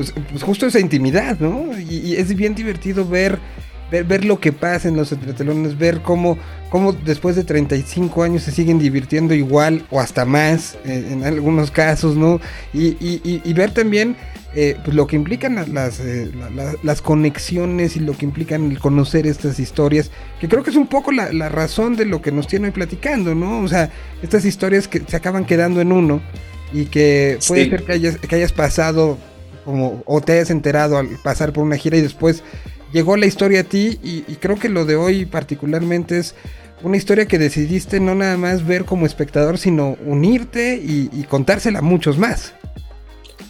pues, pues justo esa intimidad, ¿no? Y, y es bien divertido ver, ver, ver lo que pasa en los entretelones, ver cómo, cómo después de 35 años se siguen divirtiendo igual o hasta más, eh, en algunos casos, ¿no? Y, y- y- y ver también eh, pues lo que implican la- las, eh, la- la- las conexiones y lo que implican el conocer estas historias, que creo que es un poco la, la razón de lo que nos tiene hoy platicando, ¿no? O sea, estas historias que se acaban quedando en uno y que puede Sí. ser que hayas, que hayas pasado como o te hayas enterado al pasar por una gira y después llegó la historia a ti y, creo que lo de hoy particularmente es una historia que decidiste no nada más ver como espectador sino unirte y, contársela a muchos más.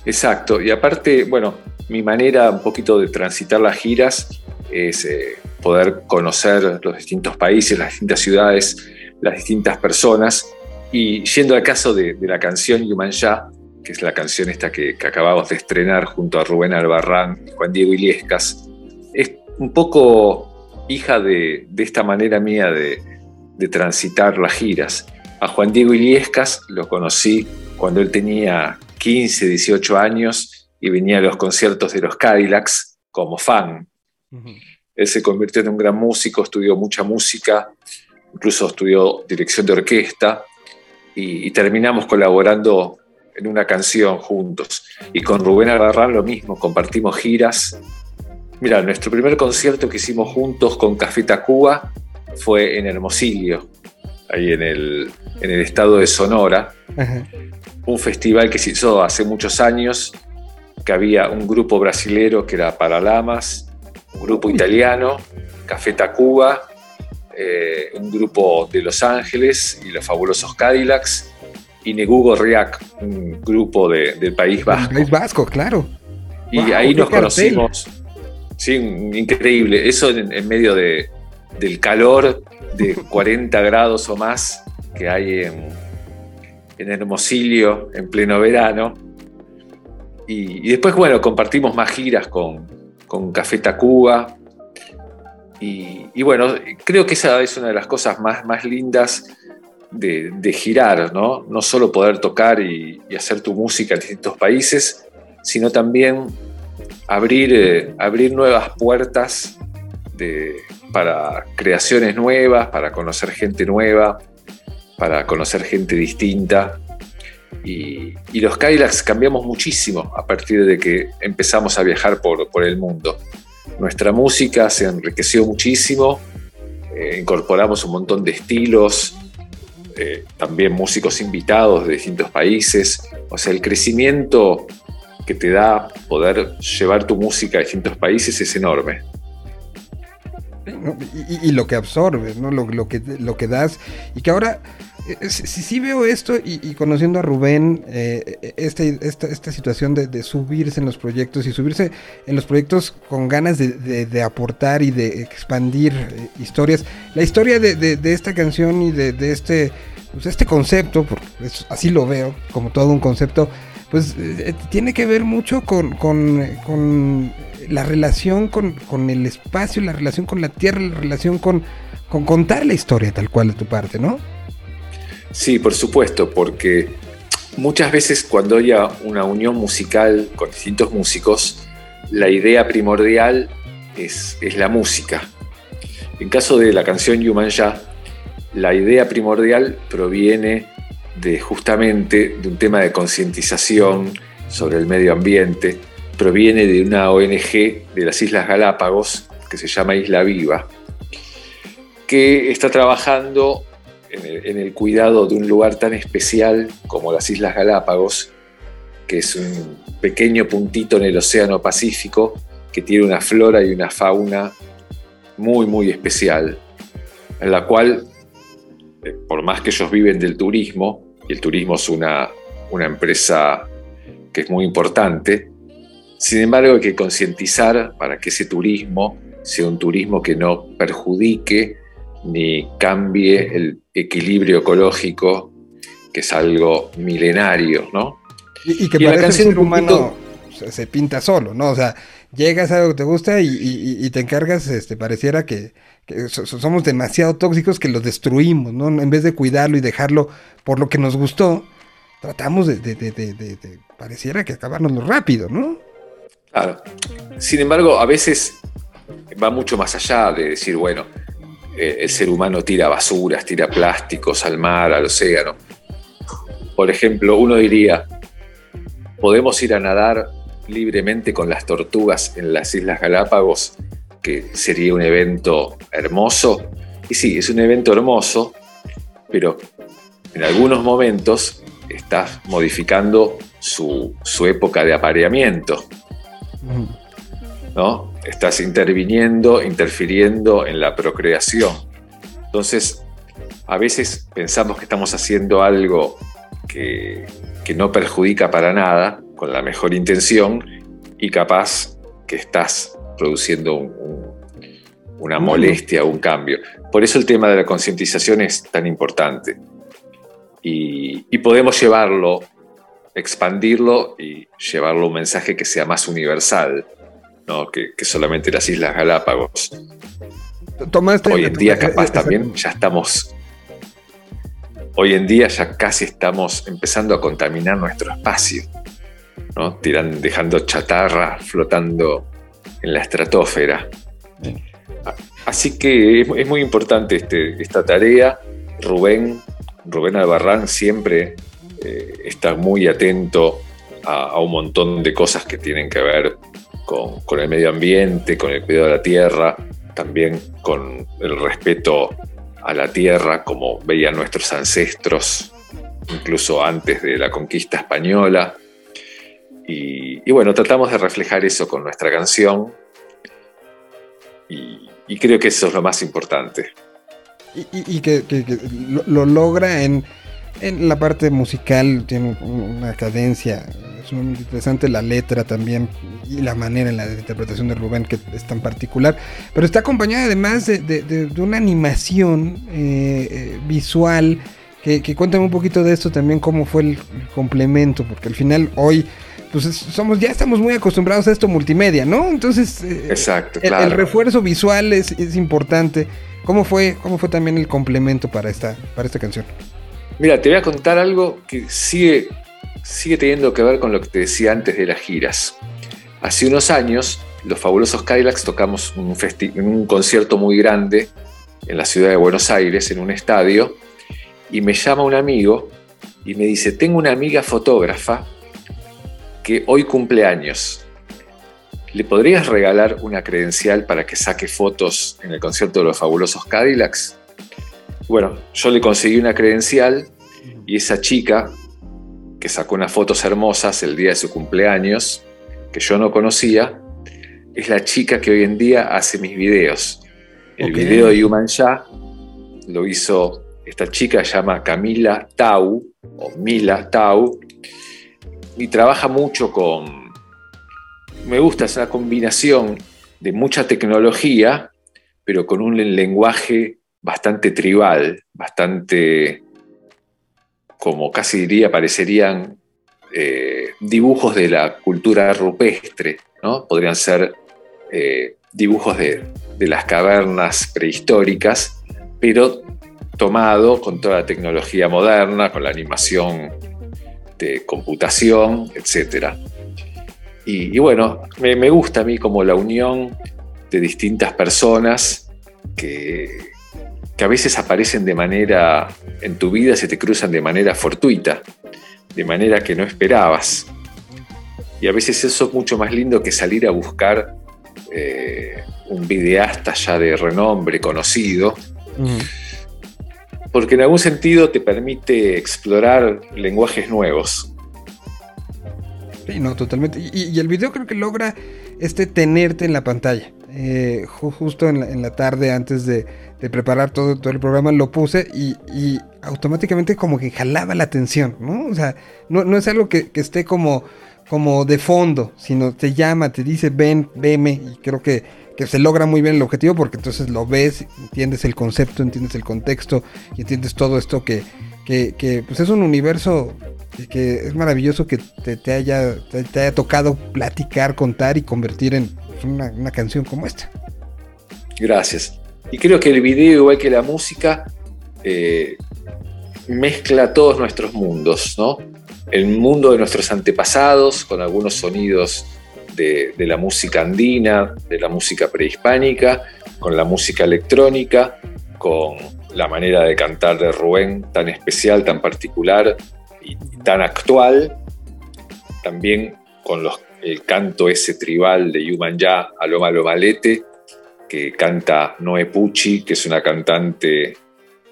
Exacto, y aparte, bueno, mi manera un poquito de transitar las giras es eh, poder conocer los distintos países, las distintas ciudades, las distintas personas. Y yendo al caso de, de la canción Yumanjá, que es la canción esta que, que acabamos de estrenar junto a Rubén Albarrán y Juan Diego Illescas, es un poco hija de, de esta manera mía de, de transitar las giras. A Juan Diego Iliescas lo conocí cuando él tenía 15, 18 años y venía a los conciertos de los Cadillacs como fan. Él se convirtió en un gran músico, estudió mucha música, incluso estudió dirección de orquesta y, y terminamos colaborando en una canción juntos. Y con Rubén Agarrán lo mismo, compartimos giras. Mira, nuestro primer concierto que hicimos juntos con Café Tacuba fue en Hermosillo, ahí en el, en el estado de Sonora. Ajá. Un festival que se hizo hace muchos años, que había un grupo brasilero que era Paralamas, un grupo italiano, Café Tacuba, eh, un grupo de Los Ángeles y los fabulosos Cadillacs, y Negugo Riak, un grupo de- del País Vasco. País Vasco, claro. Y Wow, ahí nos cartel. conocimos. Sí, increíble. Eso en, en medio de, del calor de 40 grados o más que hay en, en Hermosillo en pleno verano. Y, y después, bueno, compartimos más giras con, con Café Tacuba. Y, y bueno, creo que esa es una de las cosas más, más lindas de, girar, ¿no? No solo poder tocar y, hacer tu música en distintos países, sino también abrir, eh, abrir nuevas puertas de- para creaciones nuevas, para conocer gente nueva, para conocer gente distinta. Y, y los Kylax cambiamos muchísimo a partir de que empezamos a viajar por, por el mundo. Nuestra música se enriqueció muchísimo, eh, incorporamos un montón de estilos, eh, también músicos invitados de distintos países. O sea, el crecimiento que te da poder llevar tu música a distintos países es enorme. ¿no? Y, lo que absorbes, ¿no? Lo, lo que, lo que das. Y que ahora, si, si sí veo esto y, conociendo a Rubén, eh, eh, este- esta, esta situación de, subirse en los proyectos y subirse en los proyectos con ganas de, aportar y de expandir eh, historias. La historia de, esta canción y de, este, pues, este concepto, porque así lo veo, como todo un concepto, pues eh, tiene que ver mucho con, con, con la relación con, con el espacio, la relación con la tierra, la relación con, con contar la historia tal cual de tu parte, ¿no? Sí, por supuesto, porque muchas veces cuando haya una unión musical con distintos músicos, la idea primordial es, es la música. En caso de la canción Yumanja, la idea primordial proviene de justamente de un tema de concientización sobre el medio ambiente, proviene de una ONG de las Islas Galápagos que se llama Isla Viva, que está trabajando en el, cuidado de un lugar tan especial como las Islas Galápagos, que es un pequeño puntito en el Océano Pacífico que tiene una flora y una fauna muy, muy especial, en la cual, eh, por más que ellos viven del turismo, y el turismo es una, una empresa que es muy importante, sin embargo hay que concientizar para que ese turismo sea un turismo que no perjudique ni cambie el equilibrio ecológico, que es algo milenario, ¿no? Y, y que Y la parece canción el ser humano se, se pinta solo, ¿no? O sea, llegas a algo que te gusta y, y- y te encargas, este, pareciera que, que so- so- somos demasiado tóxicos que lo destruimos, ¿no? En vez de cuidarlo y dejarlo por lo que nos gustó, tratamos de- de- pareciera que acabárnoslo rápido, ¿no? Claro. Sin embargo, a veces va mucho más allá de decir, bueno, eh, el ser humano tira basuras, tira plásticos al mar, al océano. Por ejemplo, uno diría, ¿podemos ir a nadar libremente con las tortugas en las Islas Galápagos? Que sería un evento hermoso. Y sí, es un evento hermoso, pero en algunos momentos estás modificando su, su época de apareamiento. ¿no? Estás interviniendo, interfiriendo en la procreación. Entonces, a veces pensamos que estamos haciendo algo que, que no perjudica para nada, con la mejor intención, y capaz que estás produciendo un- un- una molestia un cambio. Por eso el tema de la concientización es tan importante. Y, y podemos llevarlo, expandirlo y llevarlo a un mensaje que sea más universal, ¿no? que, que solamente las Islas Galápagos. Tomaste Hoy en día capaz eh, también ya estamos, hoy en día ya casi estamos empezando a contaminar nuestro espacio, ¿no? Tiran, dejando chatarra flotando en la estratosfera. Así que es, es muy importante este- esta tarea. Rubén, Rubén Albarrán siempre eh, está muy atento a, a un montón de cosas que tienen que ver con, el medio ambiente, con el cuidado de la tierra, también con el respeto a la tierra, como veían nuestros ancestros, incluso antes de la conquista española. Y, bueno, tratamos de reflejar eso con nuestra canción. Y, creo que eso es lo más importante. Y, que, lo logra en, en la parte musical, tiene un- una cadencia, es sumamente interesante la letra también y la manera en la interpretación de Rubén que es tan particular, pero está acompañada además de, de- de- de una animación eh, eh, visual. Que, que cuéntame un poquito de esto también, cómo fue el, el complemento, porque al final hoy pues es- somos ya estamos muy acostumbrados a esto multimedia, ¿no? Entonces eh, Exacto, el, claro. el refuerzo visual es, es importante. ¿Cómo fue, ¿Cómo fue también el complemento para esta, para esta canción? Mira, te voy a contar algo que sigue, sigue teniendo que ver con lo que te decía antes de las giras. Hace unos años, los fabulosos Cadillacs tocamos un, un concierto muy grande en la ciudad de Buenos Aires, en un estadio, y me llama un amigo y me dice, tengo una amiga fotógrafa que hoy cumple años. ¿Le podrías regalar una credencial para que saque fotos en el concierto de los fabulosos Cadillacs? Bueno, yo le conseguí una credencial y esa chica que sacó unas fotos hermosas el día de su cumpleaños, que yo no conocía, es la chica que hoy en día hace mis videos. El video de Human Ya lo hizo esta chica, se llama Camila Tau, o Mila Tau, y trabaja mucho con... Me gusta, es una combinación de mucha tecnología, pero con un lenguaje bastante tribal, bastante, como casi diría, parecerían eh, dibujos de la cultura rupestre, ¿no? Podrían ser eh, dibujos de, de las cavernas prehistóricas, pero tomado con toda la tecnología moderna, con la animación de computación, etc. Y, bueno, me gusta a mí como la unión de distintas personas que, que a veces aparecen de manera, en tu vida se te cruzan de manera fortuita, de manera que no esperabas. Y a veces eso es mucho más lindo que salir a buscar eh, un videasta ya de renombre, conocido, porque en algún sentido te permite explorar lenguajes nuevos. Sí, no, totalmente. Y, y el video creo que logra este tenerte en la pantalla. Eh, ju- justo en la, en la tarde antes de, de preparar todo, todo el programa lo puse y, y automáticamente como que jalaba la atención, ¿no? O sea, no, no es algo que, que esté como, como de fondo, sino te llama, te dice ven, veme y creo que, que se logra muy bien el objetivo porque entonces lo ves, entiendes el concepto, entiendes el contexto y entiendes todo esto que, que, que, pues es un universo que, es maravilloso que te, te haya, te haya tocado platicar, contar y convertir en pues, una, una canción como esta. Gracias. Y creo que el video, igual que la música, eh, mezcla todos nuestros mundos, ¿no? El mundo de nuestros antepasados, con algunos sonidos de, de la música andina, de la música prehispánica, con la música electrónica, con la manera de cantar de Rubén tan especial, tan particular y, tan actual, también con los- el canto ese tribal de Yuman Ya, Aloma Lomalete, que canta Noe Pucci, que es una cantante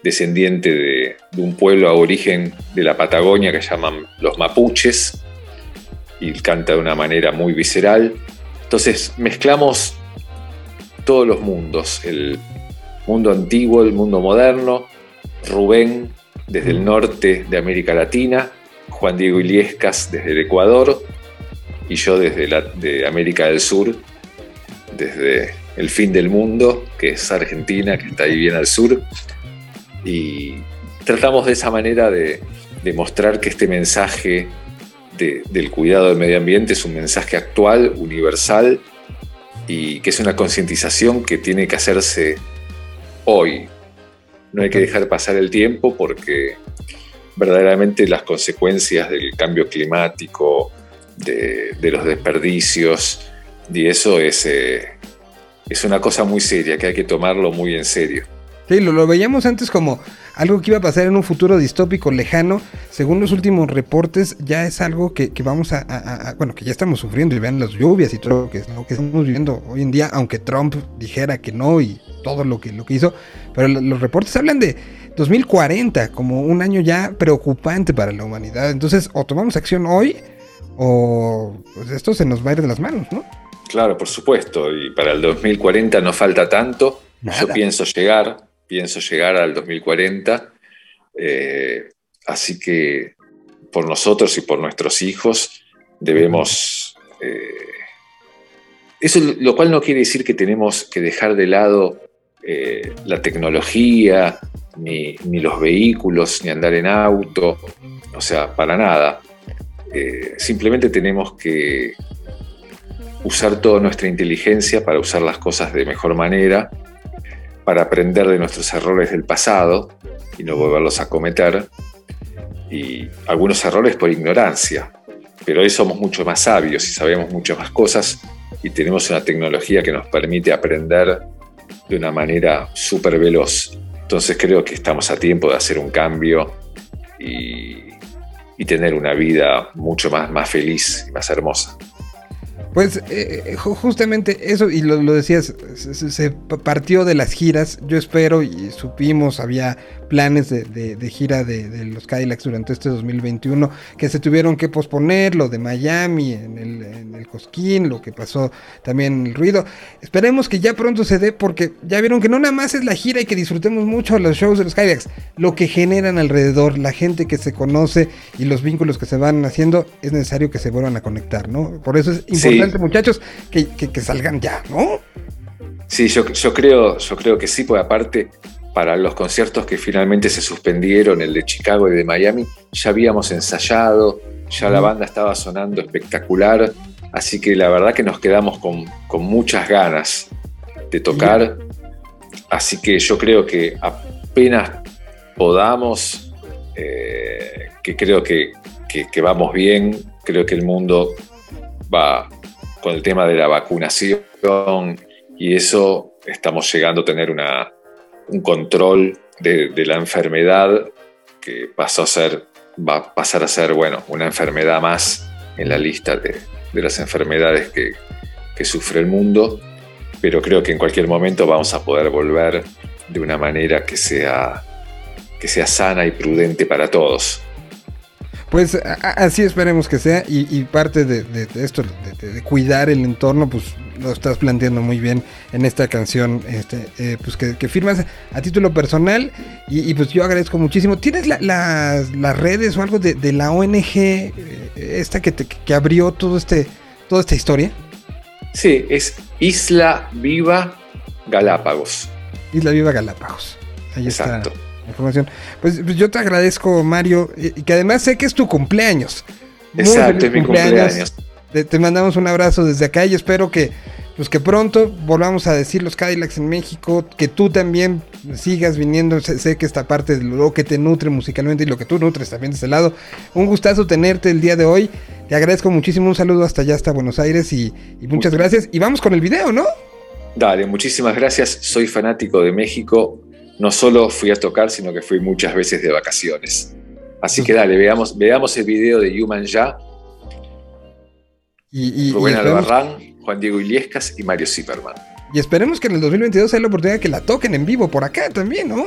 descendiente de, un pueblo aborigen de la Patagonia que llaman los mapuches, y canta de una manera muy visceral. Entonces mezclamos todos los mundos, el mundo antiguo, el mundo moderno, Rubén desde el norte de América Latina, Juan Diego Iliescas desde el Ecuador y yo desde la, América del Sur, desde el fin del mundo, que es Argentina, que está ahí bien al sur. Y tratamos de esa manera de, de mostrar que este mensaje de- del cuidado del medio ambiente es un mensaje actual, universal, y que es una concientización que tiene que hacerse hoy. No hay que dejar pasar el tiempo porque verdaderamente las consecuencias del cambio climático, de, de los desperdicios, y eso es, eh, es una cosa muy seria que hay que tomarlo muy en serio. Sí, lo, lo veíamos antes como algo que iba a pasar en un futuro distópico lejano. Según los últimos reportes, ya es algo que, que vamos a, Bueno, que ya estamos sufriendo y vean las lluvias y todo lo que, lo que estamos viviendo hoy en día, aunque Trump dijera que no y todo lo que, lo que hizo. Pero lo- los reportes hablan de 2040 como un año ya preocupante para la humanidad. Entonces, o tomamos acción hoy o pues, esto se nos va a ir de las manos, ¿no? Claro, por supuesto, y para el 2040 no falta tanto. Nada. Yo pienso llegar, pienso llegar al 2040, eh, así que por nosotros y por nuestros hijos debemos... eh, eso lo cual no quiere decir que tenemos que dejar de lado eh, la tecnología, ni, ni los vehículos, ni andar en auto, o sea, para nada. Simplemente tenemos que usar toda nuestra inteligencia para usar las cosas de mejor manera, para aprender de nuestros errores del pasado y no volverlos a cometer, y algunos errores por ignorancia, pero hoy somos mucho más sabios y sabemos muchas más cosas y tenemos una tecnología que nos permite aprender de una manera súper veloz. Entonces creo que estamos a tiempo de hacer un cambio y, y tener una vida mucho más, más feliz y más hermosa. Pues eh, eh, ju- justamente eso, y lo, decías, se, se- partió de las giras. Yo espero y supimos, había planes de, de- de gira de, de los Cadillacs durante este 2021 que se tuvieron que posponer, lo de Miami, en el, en el Cosquín, lo que pasó también en el ruido. Esperemos que ya pronto se dé, porque ya vieron que no nada más es la gira y que disfrutemos mucho los shows de los Cadillacs, lo que generan alrededor, la gente que se conoce y los vínculos que se van haciendo, es necesario que se vuelvan a conectar, ¿no? Por eso es importante, muchachos, que, que- que salgan ya, ¿no? Sí, yo, yo, creo, yo creo que sí, porque aparte, para los conciertos que finalmente se suspendieron, el de Chicago y de Miami, ya habíamos ensayado, ya la banda estaba sonando espectacular, así que la verdad que nos quedamos con, con muchas ganas de tocar, así que yo creo que apenas podamos, eh, que creo que, que- que vamos bien, creo que el mundo va con el tema de la vacunación y eso estamos llegando a tener una, un control de, la enfermedad que pasó a ser, va a pasar a ser, bueno, una enfermedad más en la lista de, de las enfermedades que, que sufre el mundo, pero creo que en cualquier momento vamos a poder volver de una manera que sea, que sea sana y prudente para todos. Pues así esperemos que sea y, parte de, esto, de- de cuidar el entorno, pues lo estás planteando muy bien en esta canción, este, eh, pues que, que firmas a título personal y, y, pues yo agradezco muchísimo. ¿Tienes la- las, las redes o algo de, de la ONG eh, esta que, te- que abrió todo este, toda esta historia? Sí, es Isla Viva Galápagos. Isla Viva Galápagos. Ahí Exacto. está la información. Pues, pues yo te agradezco, Mario, y, y que además sé que es tu cumpleaños. Muy Exacto, es mi cumpleaños. Te mandamos un abrazo desde acá y espero que, pues que pronto volvamos a decir los Cadillacs en México, que tú también sigas viniendo. Sé, sé que esta parte de lo que te nutre musicalmente y lo que tú nutres también de ese lado. Un gustazo tenerte el día de hoy. Te agradezco muchísimo. Un saludo hasta allá, hasta Buenos Aires y, y muchas gracias. Y vamos con el video, ¿no? Dale, muchísimas gracias. Soy fanático de México. No solo fui a tocar, sino que fui muchas veces de vacaciones. Así que dale, veamos, veamos el video de Human Ya, Y, y- y Rubén esperemos- Albarrán, Juan Diego Iliescas y Mario Zipperman. Y esperemos que en el 2022 sea la oportunidad de que la toquen en vivo por acá también, ¿no?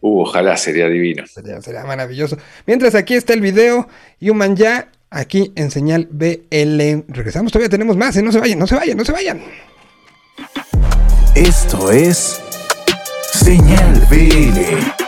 Uh, ojalá, sería divino. Sería, sería maravilloso. Mientras aquí está el video, Human Ya, aquí en señal BL. Regresamos, todavía tenemos más, ¿eh? No se vayan, no se vayan, no se vayan. Esto es Señal BL.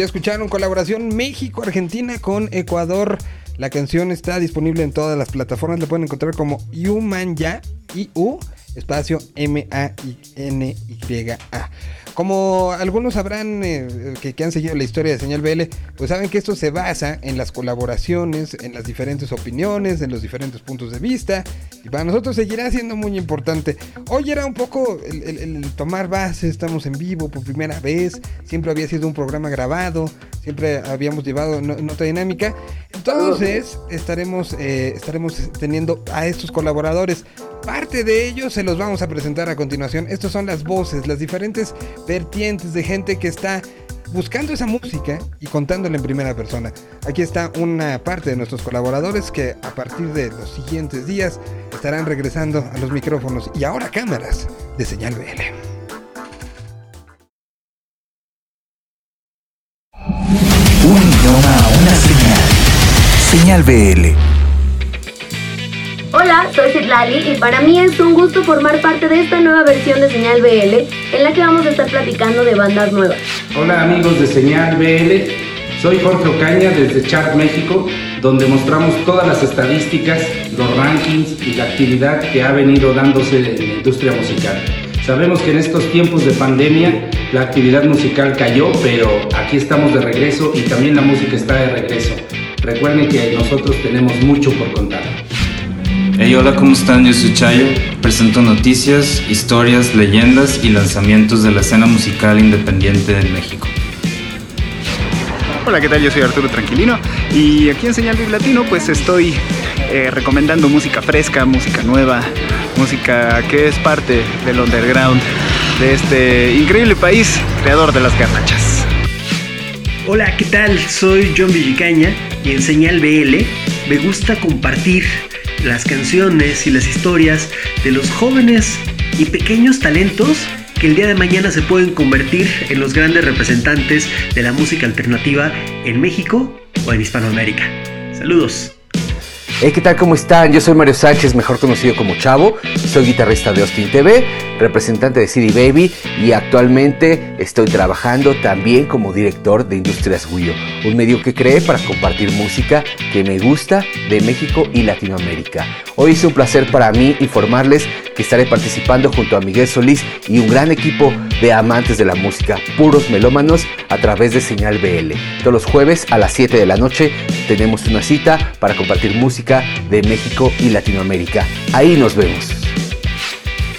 Ya escucharon colaboración México-Argentina con Ecuador. La canción está disponible en todas las plataformas. La pueden encontrar como Human Ya, I-U, espacio M-A-N-Y-A. Como algunos sabrán eh, que, han seguido la historia de Señal BL, pues saben que esto se basa en las colaboraciones, en las diferentes opiniones, en los diferentes puntos de vista. Y para nosotros seguirá siendo muy importante. Hoy era un poco el, tomar base, estamos en vivo por primera vez. Siempre había sido un programa grabado, siempre habíamos llevado no- nota dinámica. Entonces estaremos, eh, estaremos teniendo a estos colaboradores. Parte de ellos se los vamos a presentar a continuación. Estas son las voces, las diferentes vertientes de gente que está buscando esa música y contándola en primera persona. Aquí está una parte de nuestros colaboradores que a partir de los siguientes días estarán regresando a los micrófonos y ahora cámaras de señal BL. Un idioma, una señal. Señal BL. Hola, soy Citlali y para mí es un gusto formar parte de esta nueva versión de Señal BL en la que vamos a estar platicando de bandas nuevas. Hola amigos de Señal BL, soy Jorge Ocaña desde Chart México, donde mostramos todas las estadísticas, los rankings y la actividad que ha venido dándose en la industria musical. Sabemos que en estos tiempos de pandemia la actividad musical cayó, pero aquí estamos de regreso y también la música está de regreso. Recuerden que nosotros tenemos mucho por contar. Hey, hola, ¿cómo están? Yo soy Chayo. Presento noticias, historias, leyendas y lanzamientos de la escena musical independiente en México. Hola, ¿qué tal? Yo soy Arturo Tranquilino y aquí en Señal Bib Latino pues estoy eh, recomendando música fresca, música nueva, música que es parte del underground de este increíble país creador de las garnachas. Hola, ¿qué tal? Soy John Villicaña y en Señal BL me gusta compartir las canciones y las historias de los jóvenes y pequeños talentos que el día de mañana se pueden convertir en los grandes representantes de la música alternativa en México o en Hispanoamérica. Saludos. Hey, ¿qué tal? ¿Cómo están? Yo soy Mario Sánchez, mejor conocido como Chavo. Soy guitarrista de Austin TV, representante de CD Baby y actualmente estoy trabajando también como director de Industrias Guyo, un medio que creé para compartir música que me gusta de México y Latinoamérica. Hoy es un placer para mí informarles que estaré participando junto a Miguel Solís y un gran equipo de amantes de la música, puros melómanos, a través de Señal BL. Todos los jueves a las 7 de la noche tenemos una cita para compartir música de México y Latinoamérica. Ahí nos vemos.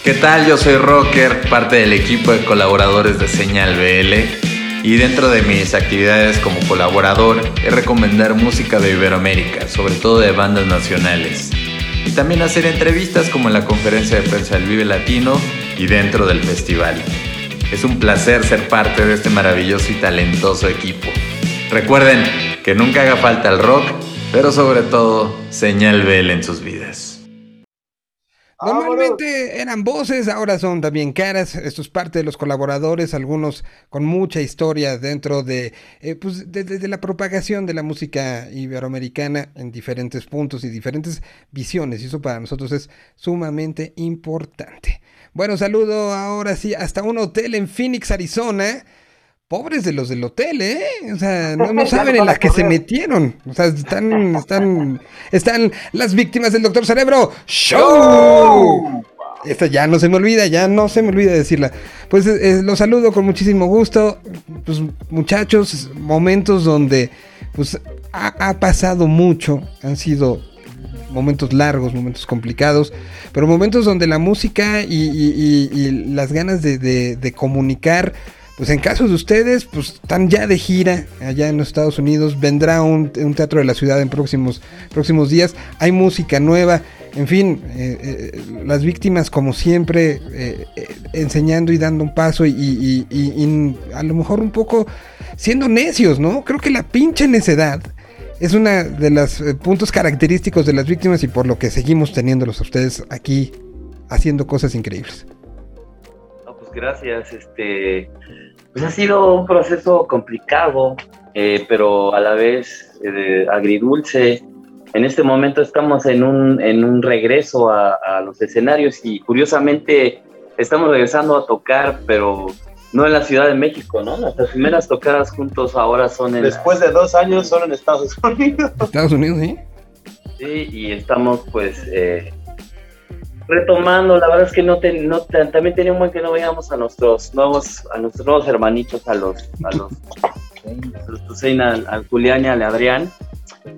¿Qué tal? Yo soy Rocker, parte del equipo de colaboradores de Señal BL. Y dentro de mis actividades como colaborador es recomendar música de Iberoamérica, sobre todo de bandas nacionales. Y también hacer entrevistas como en la conferencia de prensa del Vive Latino y dentro del festival. Es un placer ser parte de este maravilloso y talentoso equipo. Recuerden que nunca haga falta el rock, pero sobre todo Señal BL en sus vidas. Normalmente eran voces, ahora son también caras. Esto es parte de los colaboradores, algunos con mucha historia dentro de, eh, pues, de la propagación de la música iberoamericana en diferentes puntos y diferentes visiones. Y eso para nosotros es sumamente importante. Bueno, saludo ahora sí hasta un hotel en Phoenix, Arizona. Pobres de los del hotel, ¿eh? O sea, no, saben en van a la que se metieron. O sea, están, están, están las víctimas del Doctor Cerebro. ¡Show! Esta ya no se me olvida, ya no se me olvida decirla. Pues eh, eh, los saludo con muchísimo gusto. Pues muchachos, momentos donde pues ha, ha pasado mucho, han sido momentos largos, momentos complicados, pero momentos donde la música y, y- y- y las ganas de, de- de comunicar, pues en caso de ustedes, pues están ya de gira allá en los Estados Unidos, vendrá un, un teatro de la ciudad en próximos, próximos días, hay música nueva, en fin, eh, eh, las víctimas como siempre, eh, enseñando y dando un paso y, y- a lo mejor un poco siendo necios, ¿no? Creo que la pinche necedad es una de los puntos característicos de las víctimas y por lo que seguimos teniéndolos a ustedes aquí haciendo cosas increíbles. No, pues gracias. Este, pues ha sido un proceso complicado, eh, pero a la vez eh, agridulce. En este momento estamos en un, en un regreso a, a los escenarios y curiosamente estamos regresando a tocar, pero no en la Ciudad de México, ¿no? Nuestras primeras tocadas juntos ahora son en... Después de dos años solo en Estados Unidos. Estados Unidos, ¿sí? Sí, y estamos pues eh, retomando, la verdad es que no, te- no también tenía un buen que no veíamos a nuestros nuevos, a nuestros nuevos hermanitos, a los, a los, al, al Julián y al Adrián,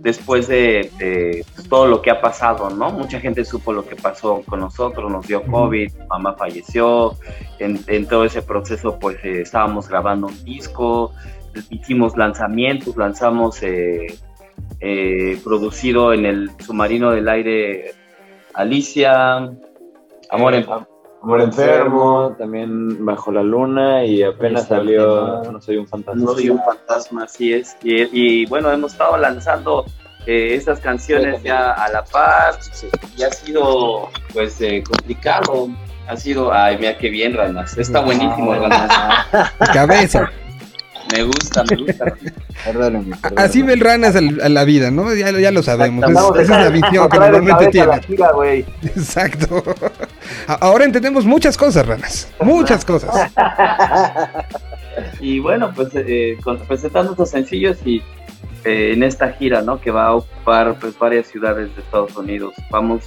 después de, de, pues, todo lo que ha pasado, ¿no? Mucha gente supo lo que pasó con nosotros, nos dio COVID, mamá falleció, en, en todo ese proceso pues eh, estábamos grabando un disco, hicimos lanzamientos, lanzamos eh, eh, producido en el submarino del aire Alicia, Amor en Amor enfermo, también bajo la luna y apenas salió No soy un fantasma. No soy un fantasma, así es. Y, y, bueno, hemos estado lanzando eh, estas canciones ya a la par y ha sido pues eh, complicado. Ha sido, ay, mira qué bien, Ranas. Está buenísimo, Ranas. Cabeza. Me gusta, me gusta. Así ve el ranas al- a la vida, ¿no? Ya, ya lo sabemos. Es- esa es la visión que normalmente tiene. gira. Exacto. Ahora entendemos muchas cosas, ranas. Muchas cosas. Y bueno, pues eh, con- presentando estos sencillos y eh, en esta gira, ¿no? Que va a ocupar pues varias ciudades de Estados Unidos. Vamos,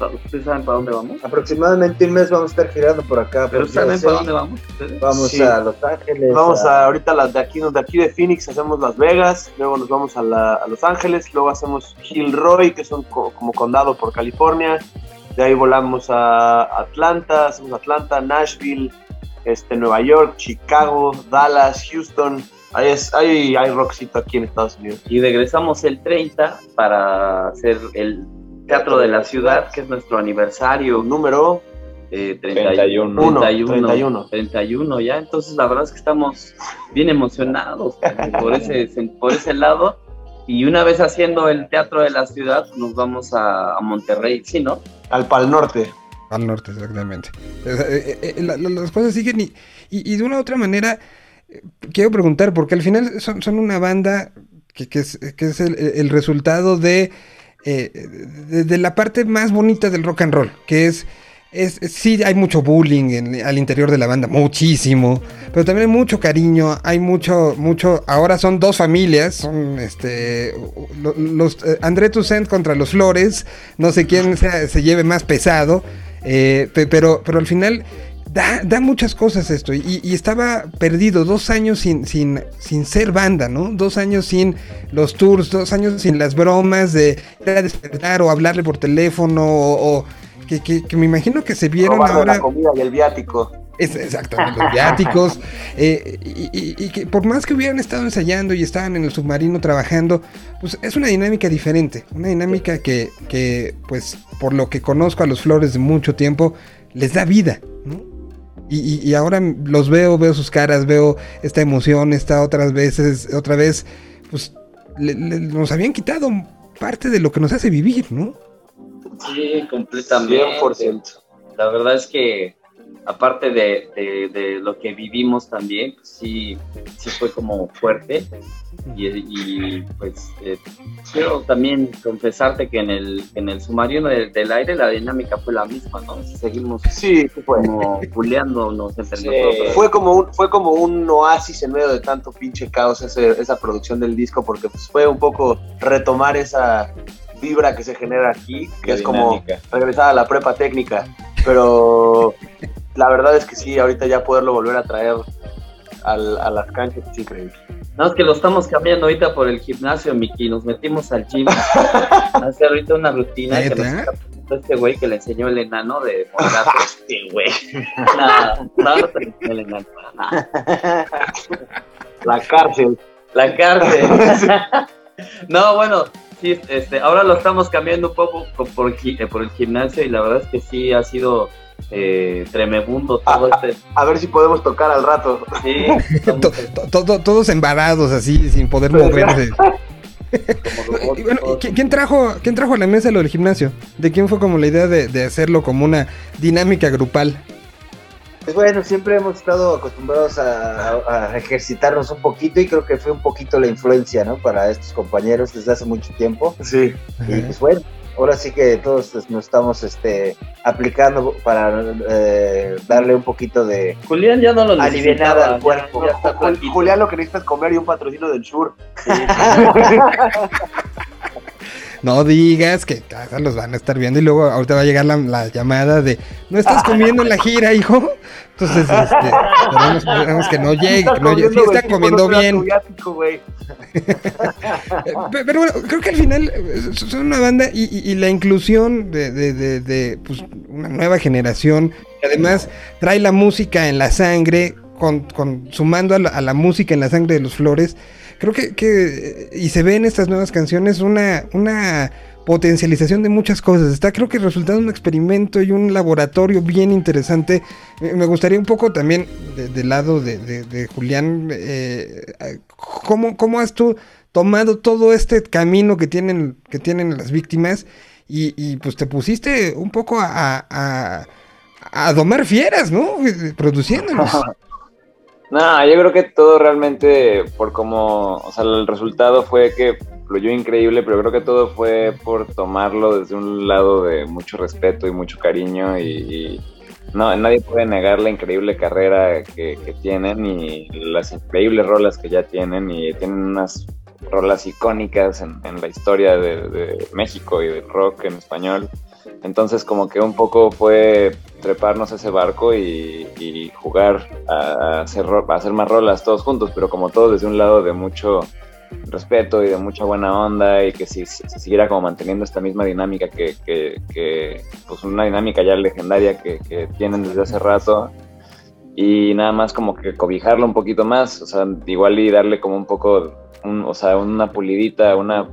¿ustedes saben para dónde vamos? Aproximadamente un mes vamos a estar girando por acá. Pero ¿saben para dónde vamos? ustedes? Vamos Sí. a Los Ángeles. Vamos a- a ahorita las de aquí, de aquí de Phoenix hacemos Las Vegas, luego nos vamos a, la- a Los Ángeles, luego hacemos Gilroy, que es un co- como condado por California, de ahí volamos a Atlanta, hacemos Atlanta, Nashville, este, Nueva York, Chicago, Dallas, Houston, ahí es, ahí hay rockcito aquí en Estados Unidos. Y regresamos el 30 para hacer el Teatro de la Ciudad, que es nuestro aniversario. Número eh, 31. 31, 31. 31 ya. Entonces, la verdad es que estamos bien emocionados por ese, por ese lado. Y una vez haciendo el Teatro de la Ciudad, nos vamos a, a Monterrey, ¿sí, no? Al Pal Norte. Al norte, exactamente. Eh, eh, la- la- las cosas siguen y, y- y de una u otra manera, eh, quiero preguntar, porque al final son, son una banda que, que es, que es el, el resultado de, eh, de, de la parte más bonita del rock and roll, que es... Es, sí, hay mucho bullying al interior de la banda, muchísimo, pero también hay mucho cariño, hay mucho, mucho, ahora son dos familias, son este, lo- los, eh, André Toussaint contra los Flores, no sé quién se, lleve más pesado, eh, pe- pero, pero al final da, da muchas cosas esto. Y, y estaba perdido dos años sin, sin, sin ser banda, ¿no? Dos años sin los tours, dos años sin las bromas de ir a despertar o hablarle por teléfono o, o que, que- que me imagino que se vieron Robando ahora. la comida y el viático. Es, exactamente, los viáticos. eh, y, y- y que por más que hubieran estado ensayando y estaban en el submarino trabajando, pues es una dinámica diferente. Una dinámica que, que, pues, por lo que conozco a los Flores de mucho tiempo, les da vida, ¿no? Y, y- y ahora los veo, veo sus caras, veo esta emoción, esta otras veces, otra vez, pues le- le- nos habían quitado parte de lo que nos hace vivir, ¿no? Sí, completamente. 100%. La verdad es que, aparte de, de- de lo que vivimos también, pues sí, sí fue como fuerte. Y, y, pues eh, quiero también confesarte que en el, en el submarino del, del aire la dinámica fue la misma, ¿no? Seguimos Sí, como buleándonos entre Sí, nosotros. Fue como un, fue como un oasis en medio de tanto pinche caos ese- esa producción del disco, porque pues, fue un poco retomar esa vibra que se genera aquí, que La es como regresar a la prepa técnica. Pero la verdad es que sí, ahorita ya poderlo volver a traer al- a las canchas es increíble. No, es que lo estamos cambiando ahorita por el gimnasio, Miki. Nos metimos al gym a hacer ahorita una rutina que nos poniendo este güey que le enseñó el enano de Morato. Sí, güey. Nada, no, no te lo enseñó el enano. nada. La cárcel. La cárcel. no, bueno, sí, este, ahora lo estamos cambiando un poco co- por, eh, por el gimnasio y la verdad es que sí ha sido eh, tremebundo todo este. A ver si podemos tocar al rato. Sí, To- to- to- todos embarados así, sin poder moverse. Y bueno, ¿y qui- ¿quién, trajo, ¿Quién trajo a la mesa lo del gimnasio? ¿De quién fue como la idea de, de hacerlo como una dinámica grupal? Pues bueno, siempre hemos estado acostumbrados a, a ejercitarnos un poquito y creo que fue un poquito la influencia, ¿no? Para estos compañeros desde hace mucho tiempo. Sí. Y pues bueno, ahora sí que todos nos estamos este, aplicando para eh, darle un poquito de Julián ya no lo alivianada al cuerpo. ya- ya. Julián, lo que necesitas es comer y un patrocinio del Sur. No digas que casa los van a estar viendo y luego ahorita va a llegar la, la llamada de no estás comiendo en la gira, hijo. Entonces, este, esperemos, esperemos que no llegue, que no llegue. Sí, comiendo bien. Pe- Pero bueno, creo que al final eh, son una banda y, y- y la inclusión de, de- de- de, pues, una nueva generación que además trae la música en la sangre, con, con- sumando a la, a la música en la sangre de los flores. Creo que, que, eh, y se ve en estas nuevas canciones una, una potencialización de muchas cosas. Está creo que resultando un experimento y un laboratorio bien interesante. Me gustaría un poco también de- del lado de, de- Julián, eh, ¿cómo, ¿cómo has tú tomado todo este camino que tienen, que tienen las víctimas y, y, pues te pusiste un poco a, a, a- a domar fieras, ¿no? Produciéndolos. No, yo creo que todo realmente por como, o sea, el resultado fue que fluyó increíble, pero creo que todo fue por tomarlo desde un lado de mucho respeto y mucho cariño y, no, nadie puede negar la increíble carrera que, que tienen y las increíbles rolas que ya tienen y tienen unas rolas icónicas en, en la historia de, de México y del rock en español. Entonces como que un poco fue treparnos ese barco y, jugar a hacer, hacer más rolas todos juntos, pero como todo desde un lado de mucho respeto y de mucha buena onda y que si se siguiera como manteniendo esta misma dinámica que, que, que, pues una dinámica ya legendaria que, tienen desde hace rato y nada más como que cobijarlo un poquito más, o sea, igual y darle como un poco, un- o sea, una pulidita, una,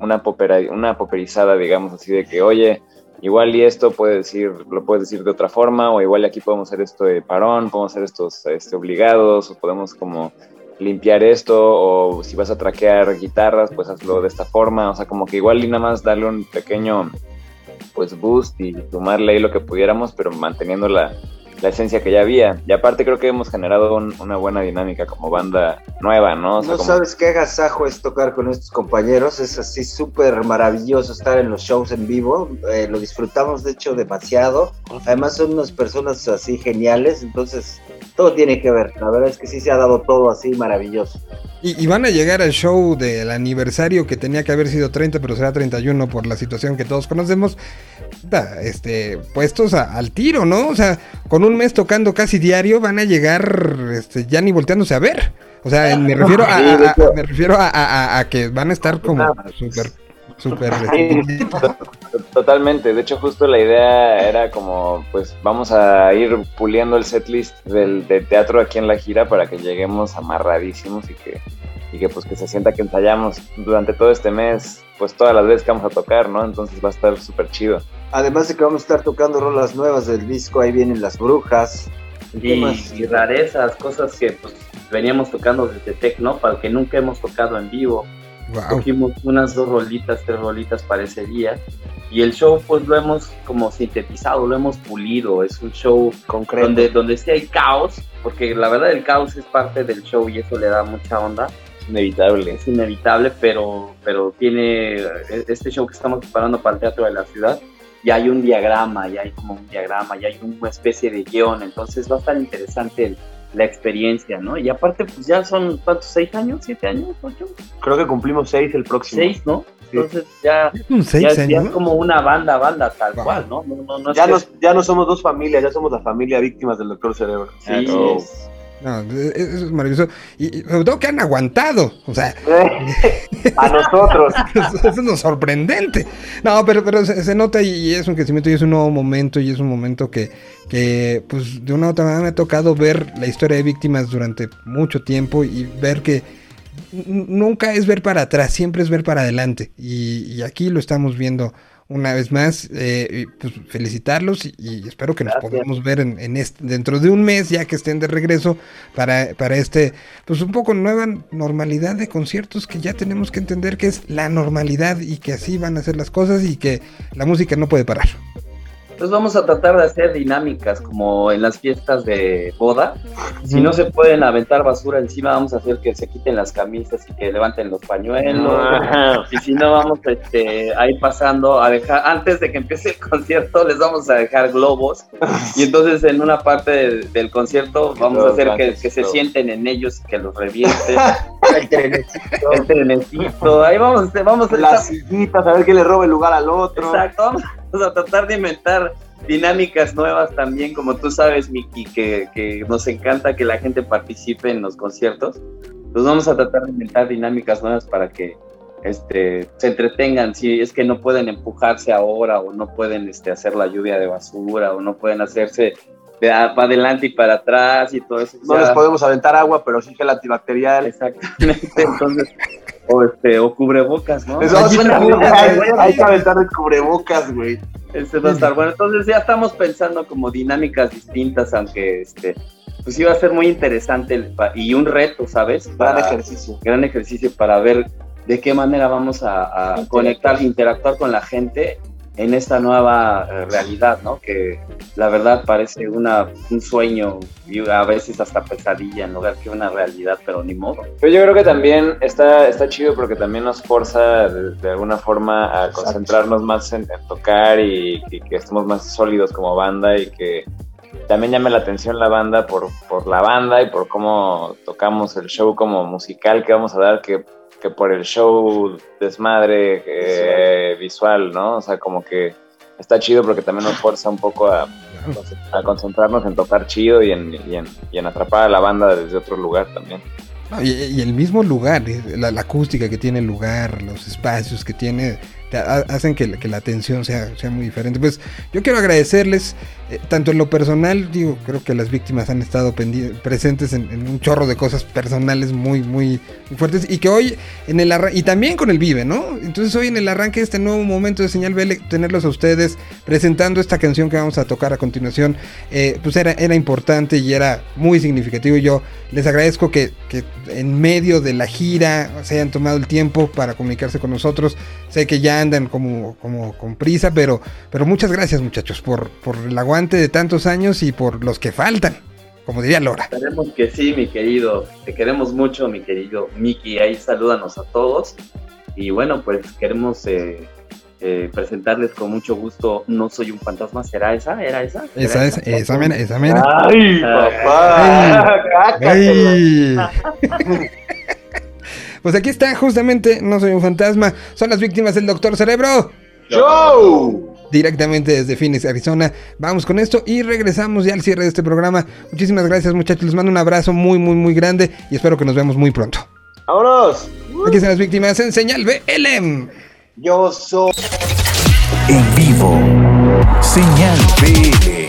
una, una poperizada, digamos así, de que, oye, igual y esto puede decir, lo puedes decir de otra forma, o igual aquí podemos hacer esto de parón, podemos hacer estos este, obligados, o podemos como limpiar esto, o si vas a traquear guitarras, pues hazlo de esta forma, o sea, como que igual y nada más darle un pequeño pues boost y sumarle ahí lo que pudiéramos, pero manteniendo la, la esencia que ya había. Y aparte creo que hemos generado un- una buena dinámica como banda nueva, ¿no? O sea, No como- sabes qué agasajo es tocar con estos compañeros, es así súper maravilloso estar en los shows en vivo, eh, lo disfrutamos de hecho demasiado, además son unas personas así geniales, entonces todo tiene que ver, la verdad es que sí se ha dado todo así maravilloso. Y, y van a llegar al show del aniversario que tenía que haber sido 30, pero será 31 por la situación que todos conocemos. Este, puestos a- al tiro, ¿no? O sea, con un mes tocando casi diario van a llegar este, ya ni volteándose a ver. O sea, me refiero a, me refiero a, a- a- a que van a estar como súper súper... Totalmente, de hecho justo la idea era como, pues vamos a ir puliendo el setlist del, del teatro aquí en la gira para que lleguemos amarradísimos y que, y que pues que se sienta que ensayamos durante todo este mes, pues todas las veces que vamos a tocar, ¿no? Entonces va a estar súper chido. Además de que vamos a estar tocando rolas nuevas del disco, ahí vienen las brujas. ¿Qué y, y rarezas, cosas que pues veníamos tocando desde Tecno, para que nunca hemos tocado en vivo. Cogimos unas dos rolitas, tres rolitas día. Y el show pues lo hemos como sintetizado, lo hemos pulido. Es un show Concreto. donde, donde sí hay caos, porque la verdad el caos es parte del show y eso le da mucha onda. Es inevitable. Es inevitable, pero, pero tiene este show que estamos preparando para el Teatro de la Ciudad. Y hay un diagrama, y hay como un diagrama, y hay una especie de guion. Entonces va a estar interesante el- la experiencia, ¿no? Y aparte, pues ya son, ¿cuántos? ¿Seis años? ¿Siete años? ¿Ocho? Creo que cumplimos seis el próximo. Seis, ¿no? Entonces ya, Un seis ya, ya es como una banda, banda tal cual, ¿no? No, no, no Ya, que- nos, ya no somos dos familias, ya somos la familia víctimas del Doctor Cerebro. Sí, Oh. es- No, e- eso es maravilloso. Y, y sobre todo que han aguantado. O sea, a nosotros. Eso es lo sorprendente. No, pero, pero se, se nota y, es un crecimiento y es un nuevo momento y es un momento que, que, pues, de una u otra manera me ha tocado ver la historia de víctimas durante mucho tiempo y ver que nunca es ver para atrás, siempre es ver para adelante. Y, y aquí lo estamos viendo una vez más. eh, pues, felicitarlos y, y espero que nos podamos ver en, en este, dentro de un mes, ya que estén de regreso, para, para este, pues un poco nueva normalidad de conciertos que ya tenemos que entender que es la normalidad y que así van a ser las cosas y que la música no puede parar. Entonces vamos a tratar de hacer dinámicas como en las fiestas de boda. Si no se pueden aventar basura encima, vamos a hacer que se quiten las camisas y que levanten los pañuelos. Ah. Y si no, vamos este, a ir pasando a dejar, antes de que empiece el concierto, les vamos a dejar globos. Y entonces en una parte del, del concierto vamos a hacer que, se sienten en ellos y que los revienten. el trenecito. El trenecito. Ahí vamos, vamos a Las sillitas, a ver quién le roba el lugar al otro. Exacto, vamos a tratar de inventar dinámicas nuevas también, como tú sabes, Miki, que, que nos encanta que la gente participe en los conciertos. Pues vamos a tratar de inventar dinámicas nuevas para que este, se entretengan. Si es que no pueden empujarse ahora o no pueden este, hacer la lluvia de basura o no pueden hacerse de para adelante y para atrás y todo eso. No Ya- les podemos aventar agua, pero sí gel antibacterial. Exactamente, entonces, o, este, o cubrebocas, ¿no? Les vamos a- Buena, hay, que aventar el cubrebocas, güey. Este va a estar bueno. Entonces ya estamos pensando como dinámicas distintas, aunque este, pues iba a ser muy interesante y un reto, ¿sabes? Gran ejercicio. Gran ejercicio para ver de qué manera vamos a, a conectar, interactuar con la gente en esta nueva eh, realidad, ¿no? Que la verdad parece una, un sueño y a veces hasta pesadilla en lugar que una realidad, pero ni modo. Pero yo creo que también está, está chido porque también nos forza de, de alguna forma a concentrarnos más en, en tocar y, y que estemos más sólidos como banda y que también llame la atención la banda por, por la banda y por cómo tocamos el show como musical que vamos a dar que, que por el show desmadre eh, visual, ¿no? O sea, como que está chido porque también nos fuerza un poco a, a concentrarnos en tocar chido y en, y, en, y en atrapar a la banda desde otro lugar también. No, y, y el mismo lugar, eh, la, la acústica que tiene el lugar, los espacios que tiene, hacen que, que la atención sea, muy diferente. Pues yo quiero agradecerles, eh, tanto en lo personal, digo, creo que las víctimas han estado presentes en, un chorro de cosas personales muy, muy, fuertes y que hoy en el y también con el Vive, ¿no? Entonces hoy en el arranque de este nuevo momento de Señal BL, tenerlos a ustedes presentando esta canción que vamos a tocar a continuación, eh, pues era, importante y era muy significativo. Yo les agradezco que en medio de la gira se hayan tomado el tiempo para comunicarse con nosotros. Sé que ya andan como, como con prisa, pero, pero muchas gracias muchachos por, por el aguante de tantos años y por los que faltan, como diría Lora. Esperemos que sí, mi querido. Te queremos mucho, mi querido Miki. Ahí salúdanos a todos. Y bueno, pues queremos eh, eh, presentarles con mucho gusto No Soy un Fantasma. ¿Será esa? ¿Era esa? Esa es, esa mera, esa mera. ¡Ay, papá! Ay. Pues aquí está, justamente, no soy un fantasma, son las víctimas del Doctor Cerebro. ¡Show! Directamente desde Phoenix, Arizona. Vamos con esto y regresamos ya al cierre de este programa. Muchísimas gracias, muchachos. Les mando un abrazo muy, muy, muy grande y espero que nos veamos muy pronto. ¡Vámonos! Aquí están las víctimas en señal BLM. Yo soy. En vivo. Señal BL.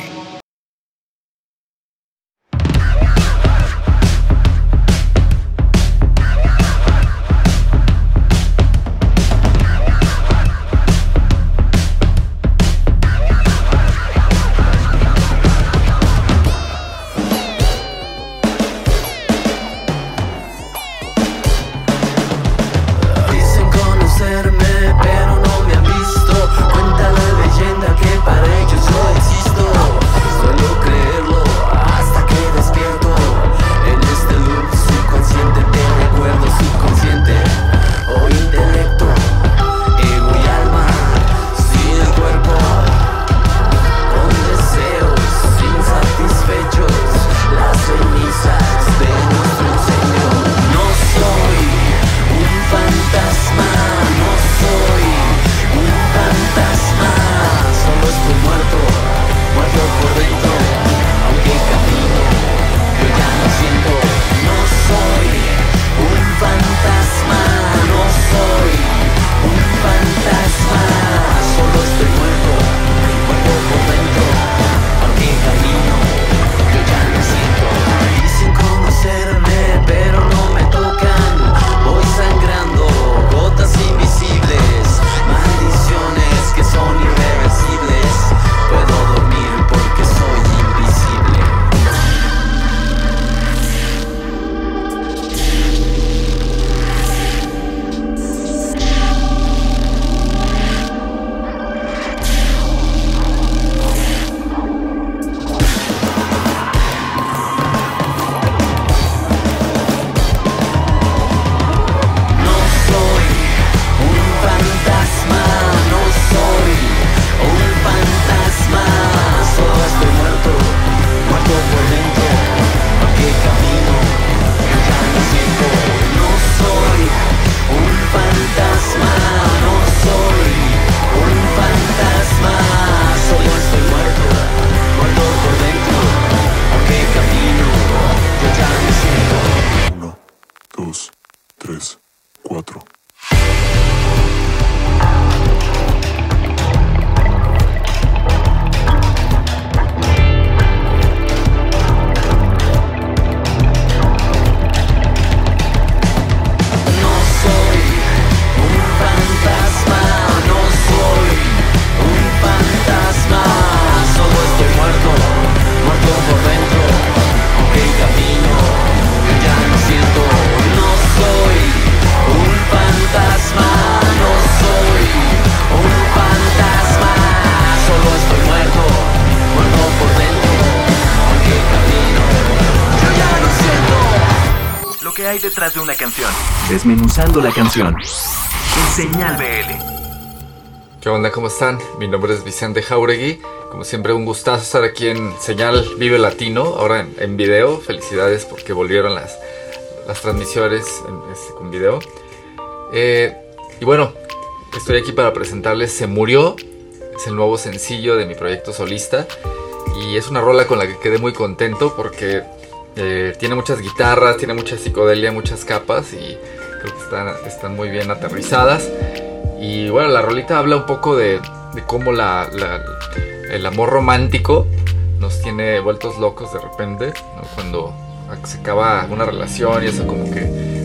Desmenuzando la canción. En Señal BL. ¿Qué onda? ¿Cómo están? Mi nombre es Vicente Jauregui. Como siempre, un gustazo estar aquí en Señal Vive Latino, ahora en, video. Felicidades porque volvieron las, las transmisiones en- este, con video. Eh, y bueno, estoy aquí para presentarles Se Murió. Es el nuevo sencillo de mi proyecto solista. Y es una rola con la que quedé muy contento porque eh, tiene muchas guitarras, tiene mucha psicodelia, muchas capas y creo que están, muy bien aterrizadas. Y bueno, la rolita habla un poco de, cómo la, el amor romántico nos tiene vueltos locos de repente, cuando se acaba una relación y eso como que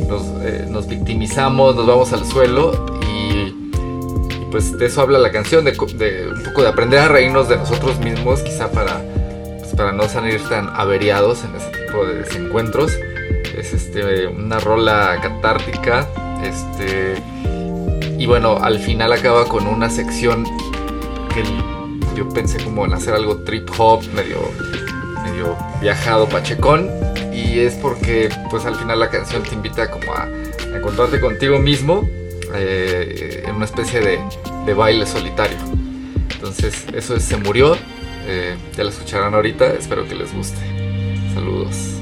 nos, eh, victimizamos, nos vamos al suelo y, pues de eso habla la canción, de un poco de aprender a reírnos de nosotros mismos, quizá para, pues, para no salir tan averiados en ese tipo de desencuentros. Es este, una rola catártica, este, y bueno, al final acaba con una sección que yo pensé como en hacer algo trip hop, medio, medio viajado, pachecón. Y es porque pues al final la canción te invita como a, encontrarte contigo mismo eh, en una especie de, de baile solitario. Entonces eso es Se Murió. eh, ya la escucharán ahorita, espero que les guste. Saludos.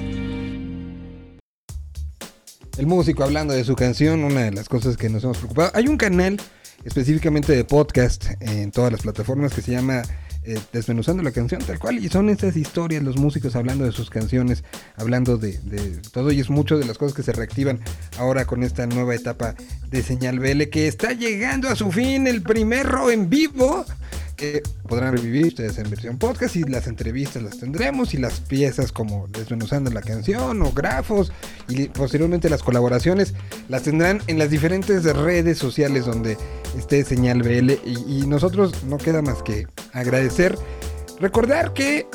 El músico hablando de su canción, una de las cosas que nos hemos preocupado. Hay un canal específicamente de podcast en todas las plataformas que se llama eh, desmenuzando la canción tal cual. Y son estas historias, los músicos hablando de sus canciones, hablando de, de todo. Y es mucho de las cosas que se reactivan ahora con esta nueva etapa de Señal BL que está llegando a su fin, el primero en vivo. Podrán revivir ustedes en versión podcast y las entrevistas las tendremos y las piezas como desmenuzando la canción o grafos y posteriormente las colaboraciones las tendrán en las diferentes redes sociales donde esté Señal BL y, y nosotros no queda más que agradecer, recordar que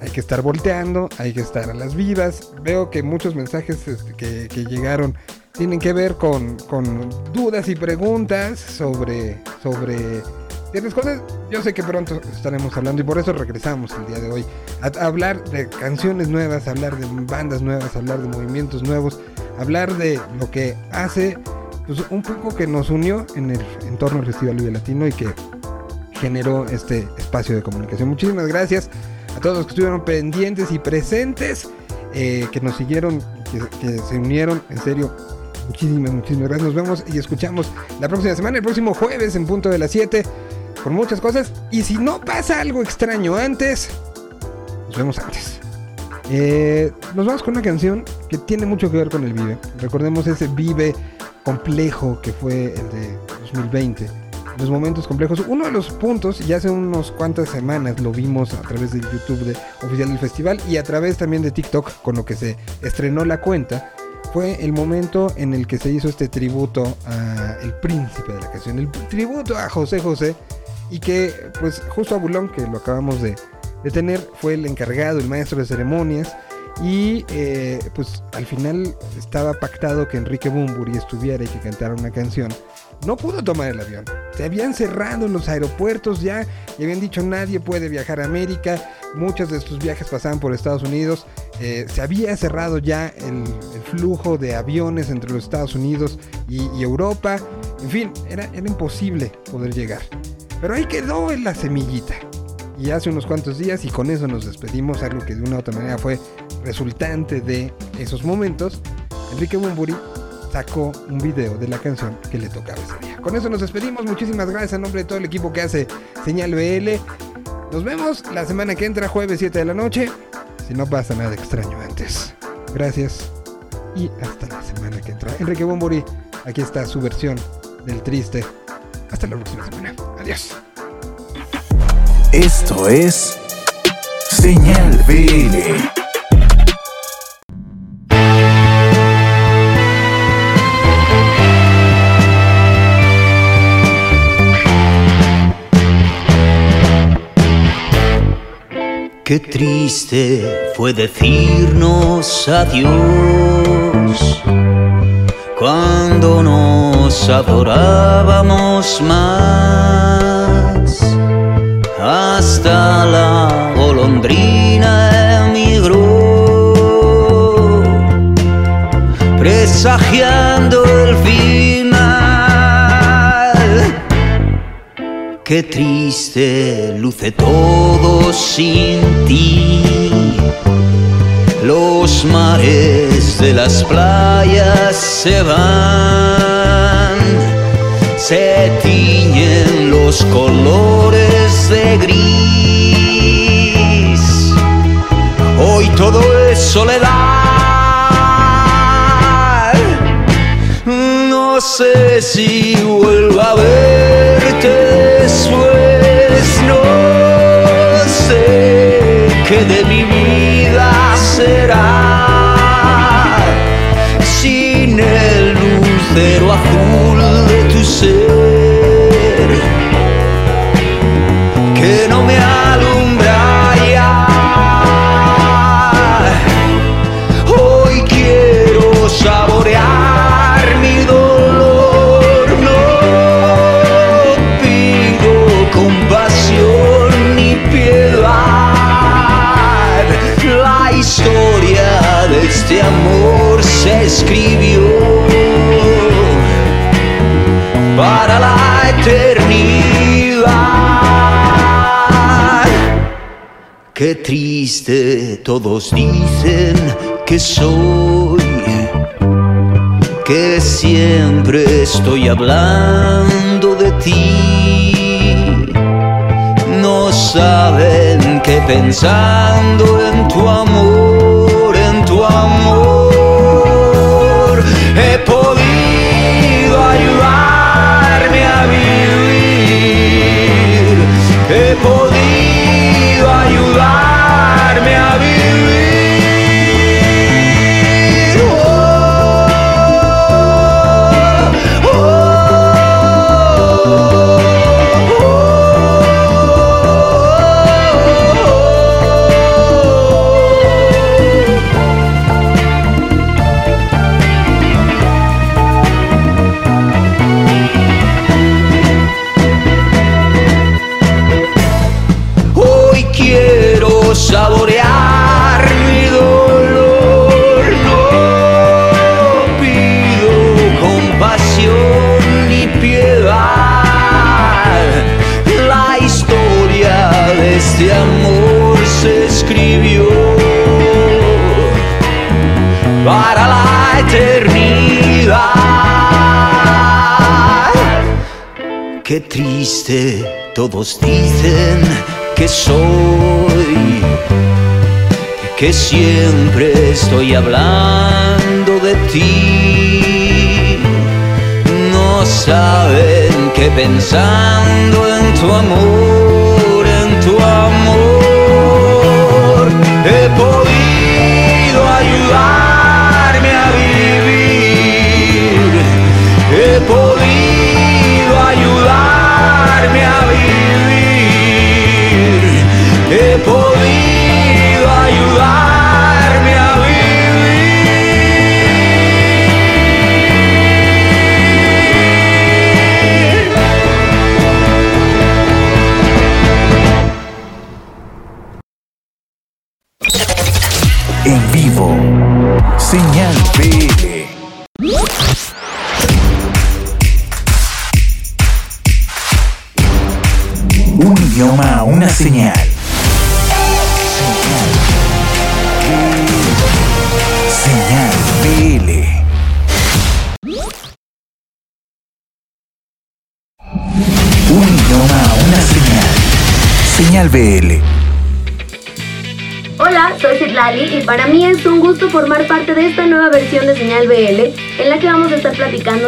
hay que estar volteando, hay que estar a las vivas. Veo que muchos mensajes este, que, que llegaron tienen que ver con, con dudas y preguntas sobre, sobre ciertas cosas. Yo sé que pronto estaremos hablando y por eso regresamos el día de hoy a, hablar de canciones nuevas, hablar de bandas nuevas, hablar de movimientos nuevos, hablar de lo que hace pues, un poco que nos unió en el entorno del Festival Vive Latino y que generó este espacio de comunicación. Muchísimas gracias a todos los que estuvieron pendientes y presentes, eh, que nos siguieron, que, que se unieron, en serio. Muchísimas, muchísimas gracias. Nos vemos y escuchamos la próxima semana, el próximo jueves en punto de las 7, con muchas cosas. Y si no pasa algo extraño antes, nos vemos antes. Eh, nos vamos con una canción que tiene mucho que ver con el Vive. Recordemos ese Vive complejo que fue el de 2020 los momentos complejos. Uno de los puntos, ya hace unos cuantas semanas lo vimos a través del YouTube oficial del festival y a través también de TikTok, con lo que se estrenó la cuenta, fue el momento en el que se hizo este tributo a el príncipe de la canción, el tributo a José José, y que pues justo a Bulón, que lo acabamos de, de tener, fue el encargado, el maestro de ceremonias. Y eh, pues al final estaba pactado que Enrique Bumburi estuviera y que cantara una canción no pudo tomar el avión. Se habían cerrado los aeropuertos ya y habían dicho nadie puede viajar a América. Muchos de estos viajes pasaban por Estados Unidos. Eh, se había cerrado ya el, el, flujo de aviones entre los Estados Unidos y, y Europa. En fin, era, era imposible poder llegar. Pero ahí quedó en la semillita. Y hace unos cuantos días y con eso nos despedimos, algo que de una u otra manera fue resultante de esos momentos. Enrique Bumburi sacó un video de la canción que le tocaba ese día. Con eso nos despedimos. Muchísimas gracias en nombre de todo el equipo que hace Señal BL. Nos vemos la semana que entra, jueves 7 de la noche. Si no pasa nada extraño antes. Gracias y hasta la semana que entra. Enrique Bombori, aquí está su versión del triste. Hasta la próxima semana. Esto es Señal BL. Qué triste fue decirnos adiós cuando nos adorábamos más. Hasta la golondrina emigró, presagiando el final. Qué triste luce todo sin ti. Los mares de las playas se van, se tiñen los colores de gris. Hoy todo es soledad. No sé si vuelvo a verte después. No sé qué de mi vida será azul de tu ser que no me alumbra ya. Hoy quiero saborear mi dolor, no pido compasión ni piedad. La historia de este amor se escribió la eternidad. Qué triste, todos dicen que soy, que siempre estoy hablando de ti. No saben que pensando en tu amor, en tu amor. Qué triste, todos dicen que soy, que siempre estoy hablando de ti. No saben que pensando en tu amor, en tu amor, he podido ayudarme a vivir. He podido me out here.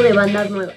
de bandas nuevas.